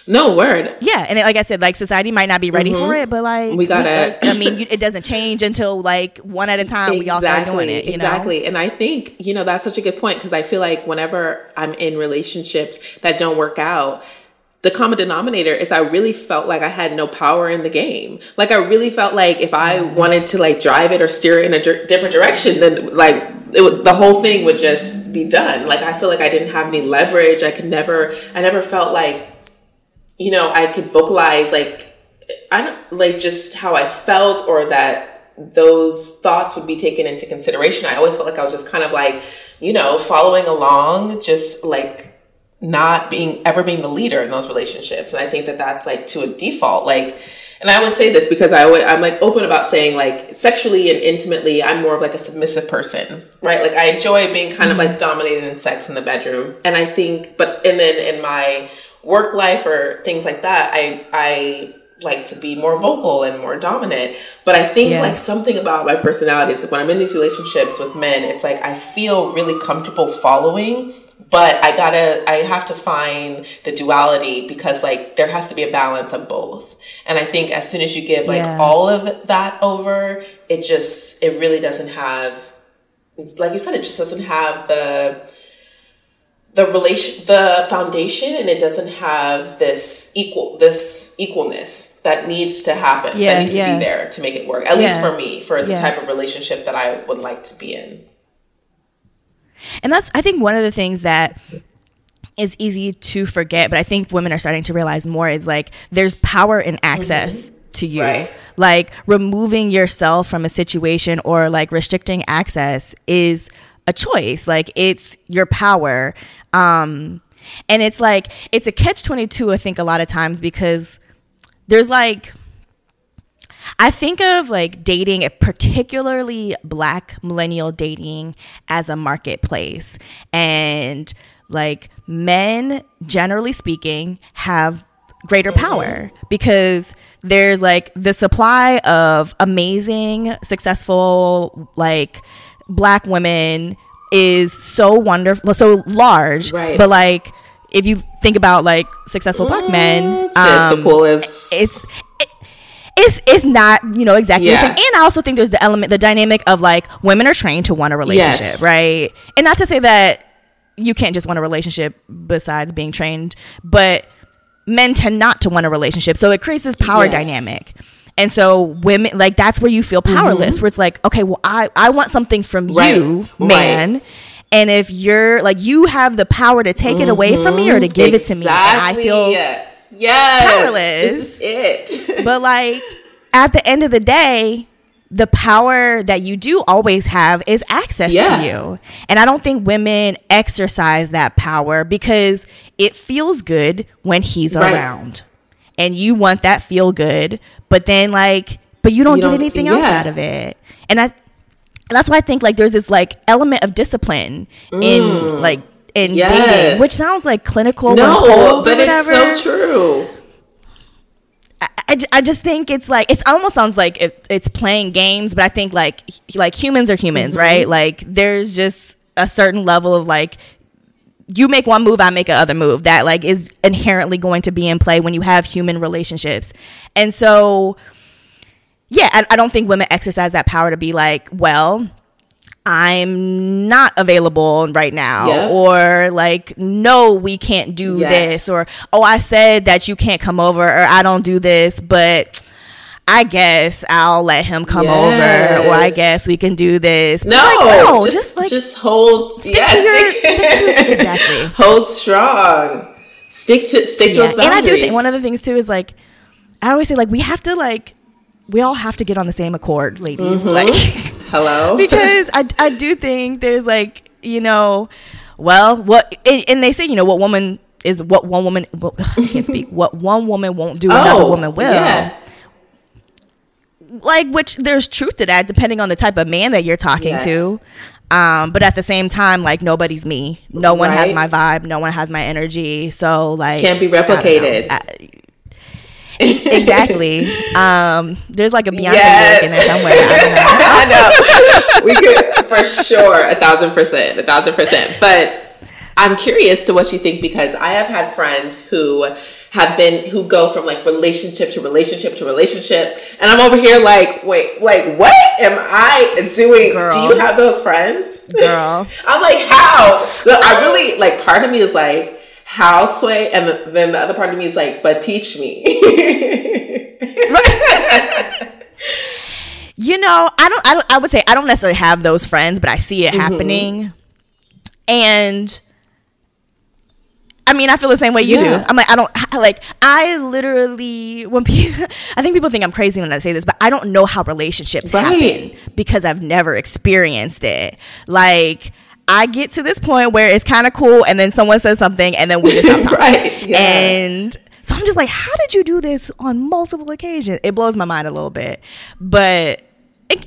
no word yeah and it, like i said like society might not be ready mm-hmm. for it but like we gotta i mean [LAUGHS] you, it doesn't change until like one at a time exactly, we all start doing it exactly know? and i think you know that's such a good point because i feel like whenever i'm in relationships that don't work out the common denominator is I really felt like I had no power in the game. Like I really felt like if I mm-hmm. wanted to like drive it or steer it in a di- different direction, then like it, the whole thing would just be done. Like I feel like I didn't have any leverage. I could never. I never felt like, you know, I could vocalize like I don't like just how I felt or that those thoughts would be taken into consideration. I always felt like I was just kind of like, you know, following along, just like not being ever being the leader in those relationships. And i think that that's like to a default. Like and i would say this because i would i'm like open about saying like sexually and intimately i'm more of like a submissive person right? Like i enjoy being kind of mm-hmm. like dominated in sex in the bedroom. And i think but and then in my work life or things like that i i like to be more vocal and more dominant. But I think yeah. like something about my personality is like when I'm in these relationships with men, it's like I feel really comfortable following but I gotta, I have to find the duality because like there has to be a balance of both. And I think as soon as you give like yeah. all of that over, it just, it really doesn't have, like you said, it just doesn't have the, the relation, the foundation, and it doesn't have this equal, this equalness that needs to happen, yeah, that needs yeah. to be there to make it work. At least for me, for the type of relationship that I would like to be in. And that's, I think, one of the things that is easy to forget, but I think women are starting to realize more is like there's power in access. Mm-hmm. To you, right. like removing yourself from a situation or like restricting access is a choice. Like it's your power. Um, and it's like, it's a catch 22, I think, a lot of times because there's like, I think of like dating, particularly black millennial dating, as a marketplace. And like men, generally speaking, have greater mm-hmm. power because there's like the supply of amazing, successful, like black women is so wonderful, so large. Right. But like, if you think about like successful black men, um, the pool is it's it's it's not you know exactly yeah. the same. And I also think there's the element, the dynamic of like women are trained to want a relationship, yes. right? And not to say that you can't just want a relationship besides being trained, but men tend not to want a relationship, so it creates this power yes. dynamic. And so women like that's where you feel powerless, mm-hmm. where it's like, okay, well, I I want something from right. you, man. Right. And if you're like you have the power to take mm-hmm. it away from me or to give exactly. it to me, and I feel Yes. Powerless. This is it. [LAUGHS] but like at the end of the day, the power that you do always have is access yeah. to you. And I don't think women exercise that power because it feels good when he's right. around. And you want that feel good, but then like but you don't, you get don't, anything yeah. else out of it. And I that's why I think like there's this like element of discipline in mm. like in Yes. dating, which sounds like clinical. No, but it's so true. I I just think it's like it almost sounds like it, it's playing games, but I think like like humans are humans, Mm-hmm. right? Like there's just a certain level of like you make one move, I make a other move that like is inherently going to be in play when you have human relationships, and so yeah, I, I don't think women exercise that power to be like, well. I'm not available right now, Yeah. or like, no, we can't do Yes. this, or oh, I said that you can't come over, or I don't do this, but I guess I'll let him come over, or I guess we can do this. No, like, just, just like just hold. yes, your- stick, [LAUGHS] stick to- exactly. [LAUGHS] hold strong. Stick to stick to yeah. those And I do think one of the things too is like, I always say like we have to like, we all have to get on the same accord, ladies. Mm-hmm. Like. [LAUGHS] Hello, [LAUGHS] because I, I do think there's like you know well what and, and they say you know what woman is what one woman well, I can't speak. What one woman won't do another woman will. Oh, yeah. like which there's truth to that depending on the type of man that you're talking Yes. to um but at the same time like nobody's me. No one has my vibe. No one has my energy. So like Can't be I replicated. I- exactly um there's like a beyonce Yes. lyric in there somewhere I know [LAUGHS] I know. we could for sure a thousand percent, a thousand percent. But I'm curious to what you think because I have had friends who have been who go from like relationship to relationship to relationship, and I'm over here like, wait, like what am I doing? Girl. Do you have those friends, Girl. [LAUGHS] I'm like, how? Look, I really like. Part of me is like, how sway, and the, then the other part of me is like, but teach me. [LAUGHS] You know, I don't, I don't, I would say I don't necessarily have those friends, but I see Mm-hmm. it happening. And I mean, I feel the same way you Yeah. do. I'm like, I don't, [LAUGHS] like, I literally, when people, [LAUGHS] I think people think I'm crazy when I say this, but I don't know how relationships Right. happen because I've never experienced it. Like, I get to this point where it's kind of cool, and then someone says something, and then we just stop [LAUGHS] talking. Right, yeah. And so I'm just like, how did you do this on multiple occasions? It blows my mind a little bit, but it,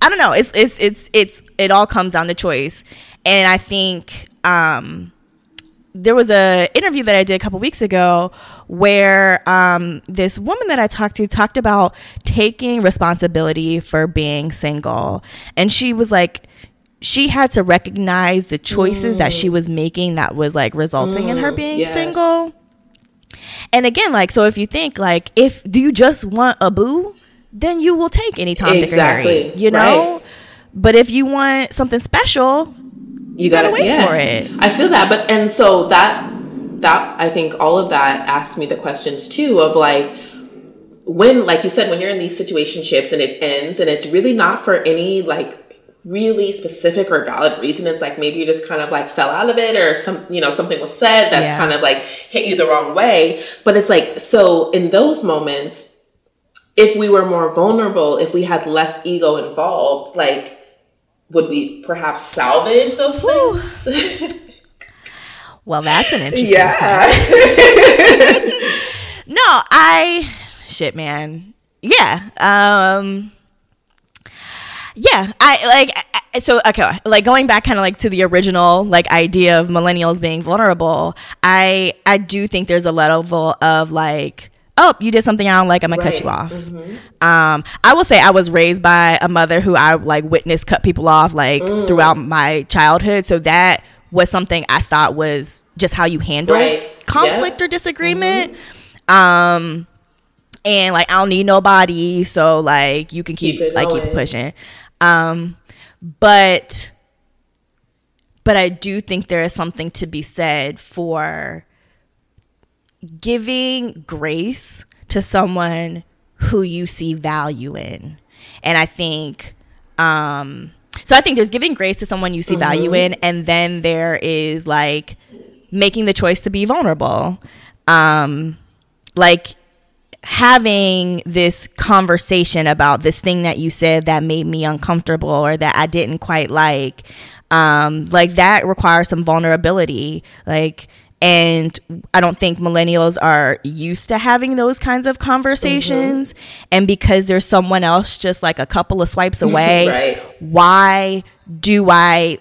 I don't know. It's it's it's it's it all comes down to choice, and I think um, there was a interview that I did a couple weeks ago where um, this woman that I talked to talked about taking responsibility for being single, and she was like. She had to recognize the choices that she mm. was making that was like resulting in her mm, being yes. single. And again, like, so if you think like, if do you just want a boo, then you will take any Tom, Dick, Exactly. Harry, you know. Right. But if you want something special, you gotta gotta, wait yeah. for it. I feel that, but and so that that I think all of that asks me the questions too of like when, like you said, when you're in these situationships and it ends and it's really not for any like really specific or valid reason. It's like maybe you just kind of like fell out of it or some, you know, something was said that Yeah. kind of like hit you the wrong way. But it's like, so in those moments, if we were more vulnerable, if we had less ego involved, like, would we perhaps salvage those things? [LAUGHS] well, that's an interesting. yeah. [LAUGHS] [LAUGHS] No, I shit, man. Yeah. Um. Yeah, I like I- so okay, like going back kind of like to the original like idea of millennials being vulnerable. I I do think there's a level of like oh, you did something I don't like, I'm gonna cut you Right. off. Um, I will say I was raised by a mother who I like witnessed cut people off like Mm. throughout my childhood, so that was something I thought was just how you handle Right. conflict Yeah. Mm-hmm. or disagreement. Um, and like I don't need nobody, so like you can keep, Keep like keep pushing. Um, but but I do think there is something to be said for giving grace to someone who you see value in. And I think um so I think there's giving grace to someone you see value in and then there is like making the choice to be vulnerable. Um like having this conversation about this thing that you said that made me uncomfortable or that I didn't quite like um like that requires some vulnerability like and I don't think millennials are used to having those kinds of conversations. Mm-hmm. And because there's someone else just like a couple of swipes [LAUGHS] away, right. why do I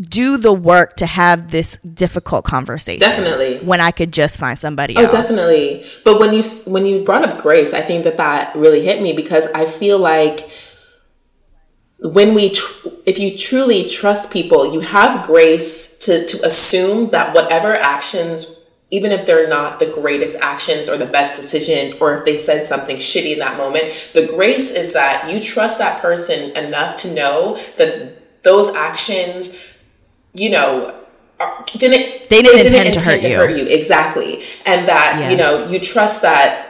do the work to have this difficult conversation? Definitely. When I could just find somebody oh, else. definitely. But when you when you brought up grace, I think that that really hit me because I feel like when we tr- if you truly trust people you have grace to to assume that whatever actions even if they're not the greatest actions or the best decisions or if they said something shitty in that moment the grace is that you trust that person enough to know that those actions you know uh, didn't they didn't, they didn't intend, intend, to, hurt, to hurt, you. exactly and that yeah. you know you trust that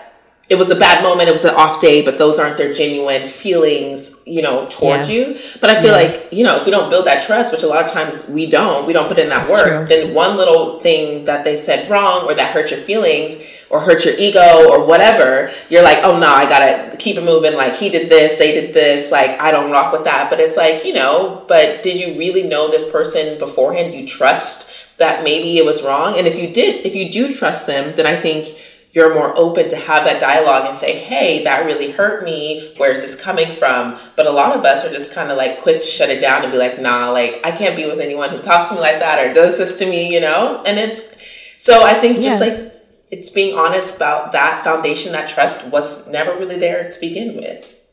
it was a bad moment, it was an off day, but those aren't their genuine feelings, you know, towards yeah. you. But I feel yeah. like, you know, if we don't build that trust, which a lot of times we don't, we don't put in that That's work, true. then one little thing that they said wrong or that hurt your feelings or hurt your ego or whatever, you're like, oh no, I gotta keep it moving. Like he did this, they did this, like I don't rock with that. But it's like, you know, but did you really know this person beforehand? You trust that maybe it was wrong? And if you did, if you do trust them, then I think you're more open to have that dialogue and say, hey, that really hurt me. Where's this coming from? But a lot of us are just kind of like quick to shut it down and be like, nah, like I can't be with anyone who talks to me like that or does this to me, you know? And it's so I think just yeah. like it's being honest about that foundation, that trust was never really there to begin with.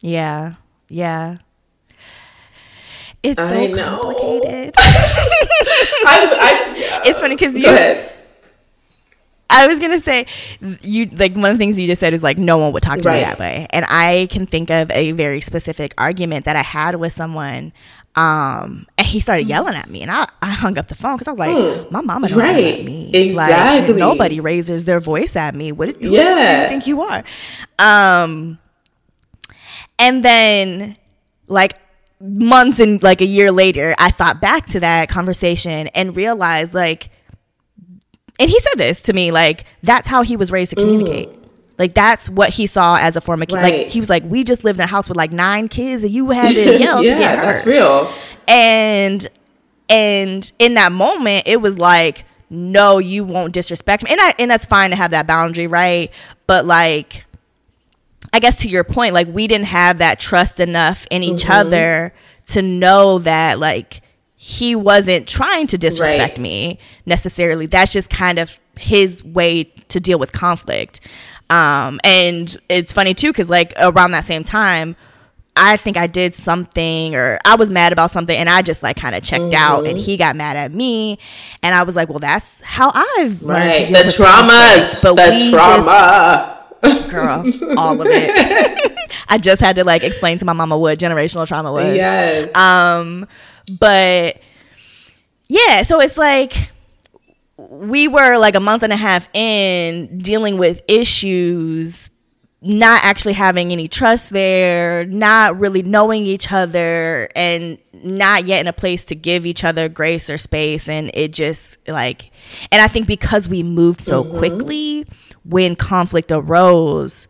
Yeah. Yeah. It's so know. complicated. [LAUGHS] I, I, yeah. [LAUGHS] It's funny because you. I was gonna say, you like one of the things you just said is like no one would talk to right. me that way, and I can think of a very specific argument that I had with someone. Um, and he started yelling at me, and I, I hung up the phone because I was like, mm. "My mama don't right. yell at me. Exactly. Like, nobody raises their voice at me. What, what, yeah. what do you think you are?" Um, and then like months and like a year later, I thought back to that conversation and realized like and he said this to me like that's how he was raised to communicate mm. like that's what he saw as a form of right. like he was like we just lived in a house with like nine kids and you had to [LAUGHS] yell yeah, to get hurt. that's real and and in that moment it was like no you won't disrespect me and I, and that's fine to have that boundary right but like i guess to your point like we didn't have that trust enough in each mm-hmm. other to know that like he wasn't trying to disrespect right. me necessarily. That's just kind of his way to deal with conflict. Um, and it's funny too, because like around that same time, I think I did something or I was mad about something and I just like kind of checked mm-hmm. out and he got mad at me and I was like, well, that's how I've learned right. to deal the with traumas, but the trauma. Just, girl, all of it. [LAUGHS] I just had to like explain to my mama what generational trauma was. Yes. Um, but yeah, so it's like we were like a month and a half in dealing with issues not actually having any trust there, not really knowing each other, and not yet in a place to give each other grace or space. And it just like, and I think because we moved so mm-hmm. quickly, when conflict arose,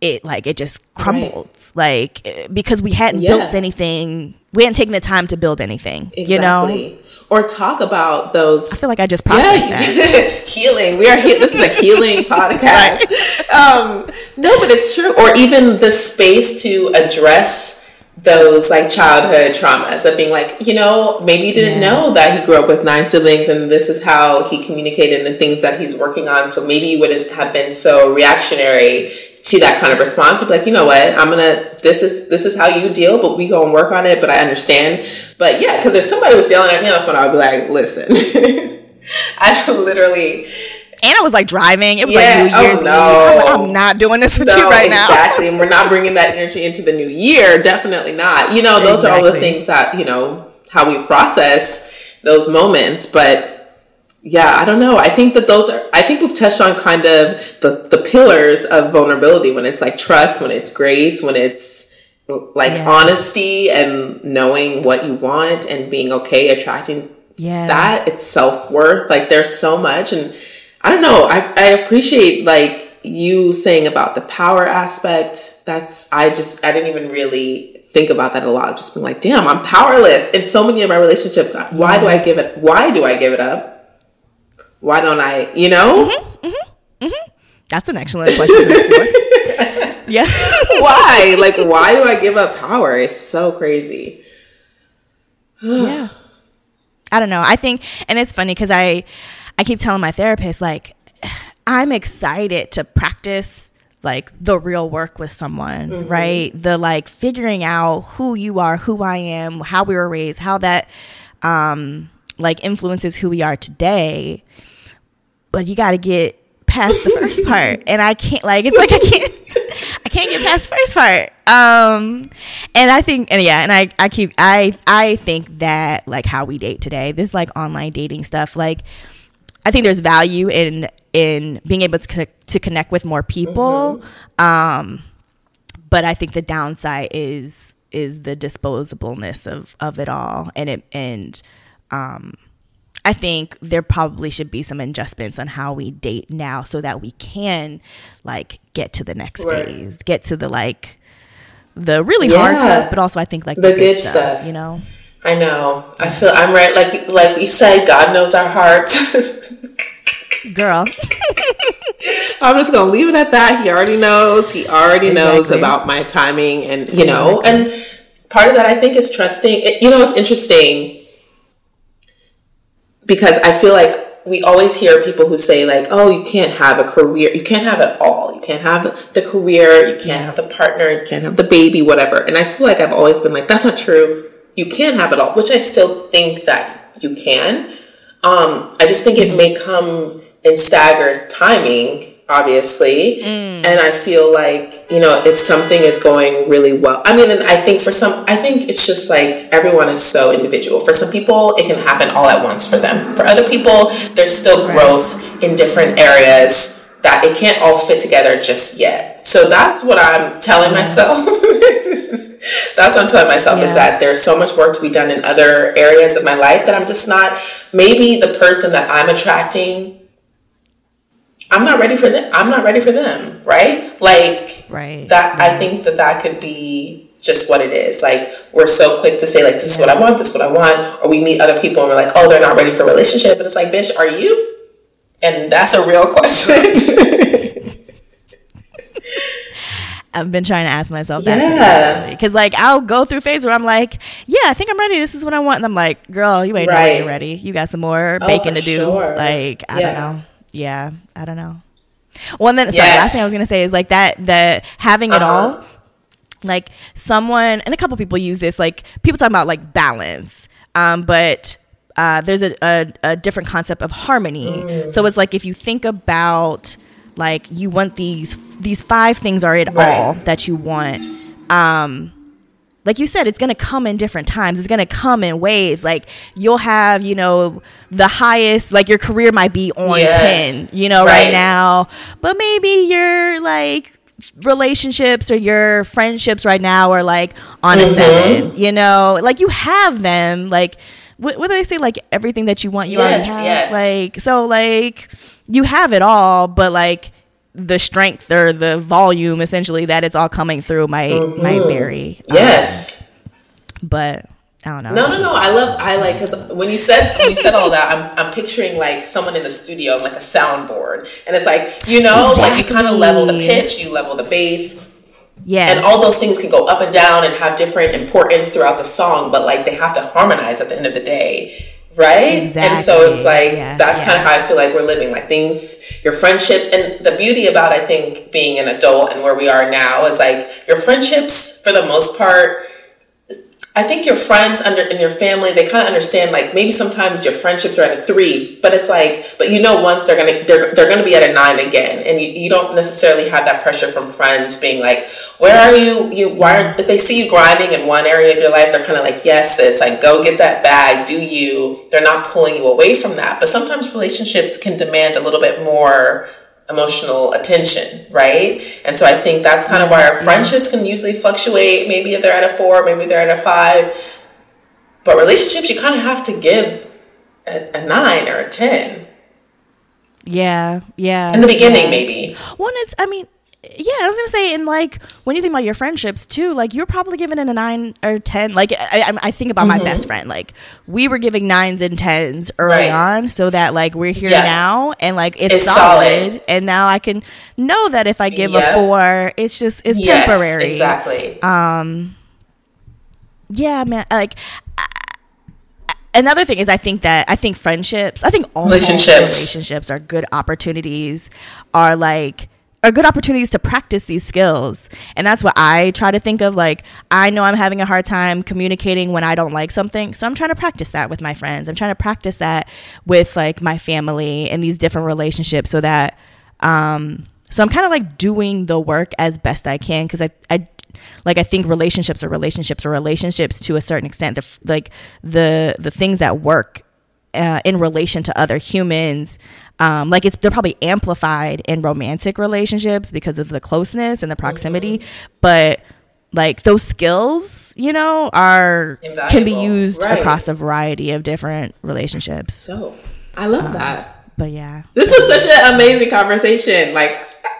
it like it just crumbled right. like because we hadn't yeah. built anything we hadn't taken the time to build anything exactly. you know or talk about those i feel like i just processed yeah, that [LAUGHS] healing we are he- this is a healing [LAUGHS] podcast um no but it's true or even the space to address those like childhood traumas of being like, you know, maybe you didn't yeah. know that he grew up with nine siblings and this is how he communicated and things that he's working on. So maybe you wouldn't have been so reactionary to that kind of response be like you know what i'm gonna this is this is how you deal but we go and work on it but i understand but yeah because if somebody was yelling at me on the phone i would be like listen [LAUGHS] i literally Anna was like driving. It was yeah. like New Year's oh, no. Like, I'm not doing this with no, you right now. Exactly. and we're not [LAUGHS] bringing that energy into the new year. Definitely not. You know, those exactly. are all the things that, you know, how we process those moments. But yeah, I don't know. I think that those are, I think we've touched on kind of the, the pillars of vulnerability when it's like trust, when it's grace, when it's like yeah. honesty and knowing what you want and being okay attracting yeah. that. It's self worth. Like there's so much. And I don't know. I, I appreciate like you saying about the power aspect. That's, I just, I didn't even really think about that a lot. Just been like, damn, I'm powerless in so many of my relationships. Why do I give it, why do I give it up? Why don't I, you know? Mm-hmm, mm-hmm, mm-hmm. That's an excellent question. [LAUGHS] yeah. why? Like, why do I give up power? It's so crazy. [SIGHS] yeah. I don't know. I think, and it's funny because I, I keep telling my therapist like, I'm excited to practice like the real work with someone, mm-hmm. right? The like figuring out who you are, who I am, how we were raised, how that um like influences who we are today. But you got to get past the first [LAUGHS] part, and I can't like it's like I can't [LAUGHS] I can't get past the first part. Um, and I think, and yeah, and I I keep I I think that like how we date today, this like online dating stuff, like I think there's value in in being able to to connect with more people. Mm-hmm. Um, but I think the downside is is the disposableness of of it all, and it and um, I think there probably should be some adjustments on how we date now, so that we can like get to the next right. phase, get to the like the really yeah. hard stuff, but also I think like the, the good, good stuff, stuff, you know. I know. I feel I'm right. Like like you said, God knows our hearts. girl. [LAUGHS] I'm just gonna leave it at that. He already knows. He already exactly. knows about my timing, and you know, and part of that I think is trusting. It, you know, it's interesting because I feel like we always hear people who say like, "Oh, you can't have a career. You can't have it all. You can't have the career. You can't have the partner. You can't have the baby, whatever." And I feel like I've always been like, "That's not true. You can have it all," which I still think that you can. Um, I just think it may come in staggered timing obviously. Mm. and i feel like you know if something is going really well i mean and i think for some i think it's just like everyone is so individual. For some people it can happen all at once for them. For other people there's still growth in different areas that it can't all fit together just yet. So that's what i'm telling myself. [LAUGHS] That's what i'm telling myself yeah. is that there's so much work to be done in other areas of my life that i'm just not maybe the person that i'm attracting I'm not ready for them. I'm not ready for them, right? Like, right. That I mm-hmm. think that that could be just what it is. Like, we're so quick to say like, "This is what I want. This is what I want," or we meet other people and we're like, "Oh, they're not ready for a relationship," but it's like, "Bitch, are you?" And that's a real [LAUGHS] question. [LAUGHS] I've been trying to ask myself that. Yeah. Because, like, I'll go through phase where I'm like, yeah, I think I'm ready. This is what I want. And I'm like, girl, you ain't right. ready. You got some more oh, bacon to do. Sure. Like, I yeah. don't know yeah, I don't know. One then, yes. sorry, last thing I was gonna say is like that the having it uh-huh. all. Like someone and a couple people use this. Like people talk about like balance, um, but uh, there's a, a, a, different concept of harmony. Mm. So it's like if you think about like you want these these five things are it right. all that you want. Um, like you said, it's going to come in different times. It's going to come in waves. Like you'll have, you know, the highest, like your career might be on yes. 10, you know, right. right now, but maybe your like relationships or your friendships right now are like on mm-hmm. a seven, you know, like you have them. Like, what, what do they say? Like everything that you want, you yes, already have. Yes. Like, so like you have it all, but like, the strength or the volume essentially that it's all coming through might mm-hmm. might vary. Yes. Um, but I don't know. No, no, no. I love. I like because when you said when you said all that, I'm I'm picturing like someone in the studio, like a soundboard, and it's like you know, exactly. like you kind of level the pitch, you level the bass, yeah, and all those things can go up and down and have different importance throughout the song, but like they have to harmonize at the end of the day right exactly. and so it's like yeah, that's yeah. kind of how i feel like we're living like things your friendships and the beauty about i think being an adult and where we are now is like your friendships for the most part I think your friends under in your family they kind of understand like maybe sometimes your friendships are at a three, but it's like but you know once they're gonna they're, they're gonna be at a nine again, and you, you don't necessarily have that pressure from friends being like where are you? You why are, if they see you grinding in one area of your life they're kind of like yes sis like go get that bag do you. They're not pulling you away from that. But sometimes relationships can demand a little bit more emotional attention, right? And so I think that's kind of why our friendships can usually fluctuate. Maybe they're at a four, maybe they're at a five. But relationships, you kind of have to give a, a nine or a 10. Yeah, yeah. In the beginning, yeah. maybe. One is, I mean, yeah, I was gonna say, and like when you think about your friendships too, like you're probably giving it a nine or ten. Like I, I think about mm-hmm. my best friend, like we were giving nines and tens early right. on, so that like we're here yeah. now, and like it's, it's solid, solid, and now I can know that if I give a four, it's just it's yes, temporary, exactly. Um, yeah, man, like another thing is I think that I think friendships, I think all relationships relationships are good opportunities are like are good opportunities to practice these skills. And that's what I try to think of like I know I'm having a hard time communicating when I don't like something, so I'm trying to practice that with my friends. I'm trying to practice that with like my family and these different relationships so that um so I'm kind of like doing the work as best I can because I I like I think relationships are relationships or relationships to a certain extent. The like the the things that work uh, in relation to other humans, um, like it's they're probably amplified in romantic relationships because of the closeness and the proximity, mm-hmm. but like those skills, you know, are Invaluable. can be used right. across a variety of different relationships. So I love um, that. But yeah, this was such an amazing conversation. Like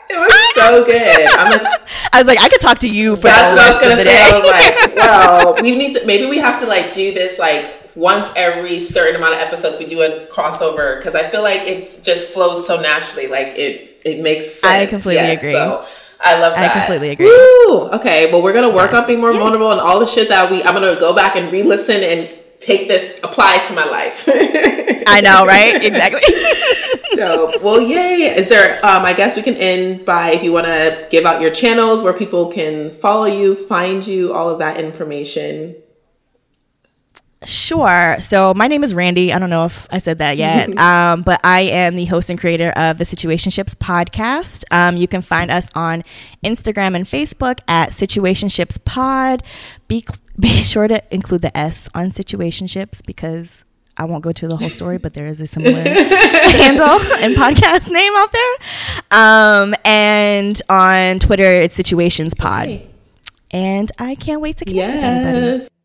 it was so good. I'm like, [LAUGHS] I was like, I could talk to you. For that's what I was gonna say. Day. I was like, [LAUGHS] well, we need to. Maybe we have to like do this like once every certain amount of episodes. We do a crossover because I feel like it just flows so naturally. Like it, it makes sense. I completely yes, agree. So I love that. I completely agree. Woo! Okay, well, we're gonna work yes. on being more yeah. vulnerable and all the shit that we. I'm gonna go back and re-listen and take this, apply to my life. [LAUGHS] I know, right? Exactly. [LAUGHS] so, well, yay. Is there, um, I guess we can end by if you want to give out your channels where people can follow you, find you, all of that information. Sure. So my name is Randy. I don't know if I said that yet, [LAUGHS] um, but I am the host and creator of the Situationships podcast. Um, you can find us on Instagram and Facebook at Situationships Pod. Be [LAUGHS] be sure to include the S on Situationships because I won't go to the whole story, but there is a similar [LAUGHS] handle and podcast name out there. Um, and on Twitter, it's Situations Pod. Okay. And I can't wait to connect yes. with everybody.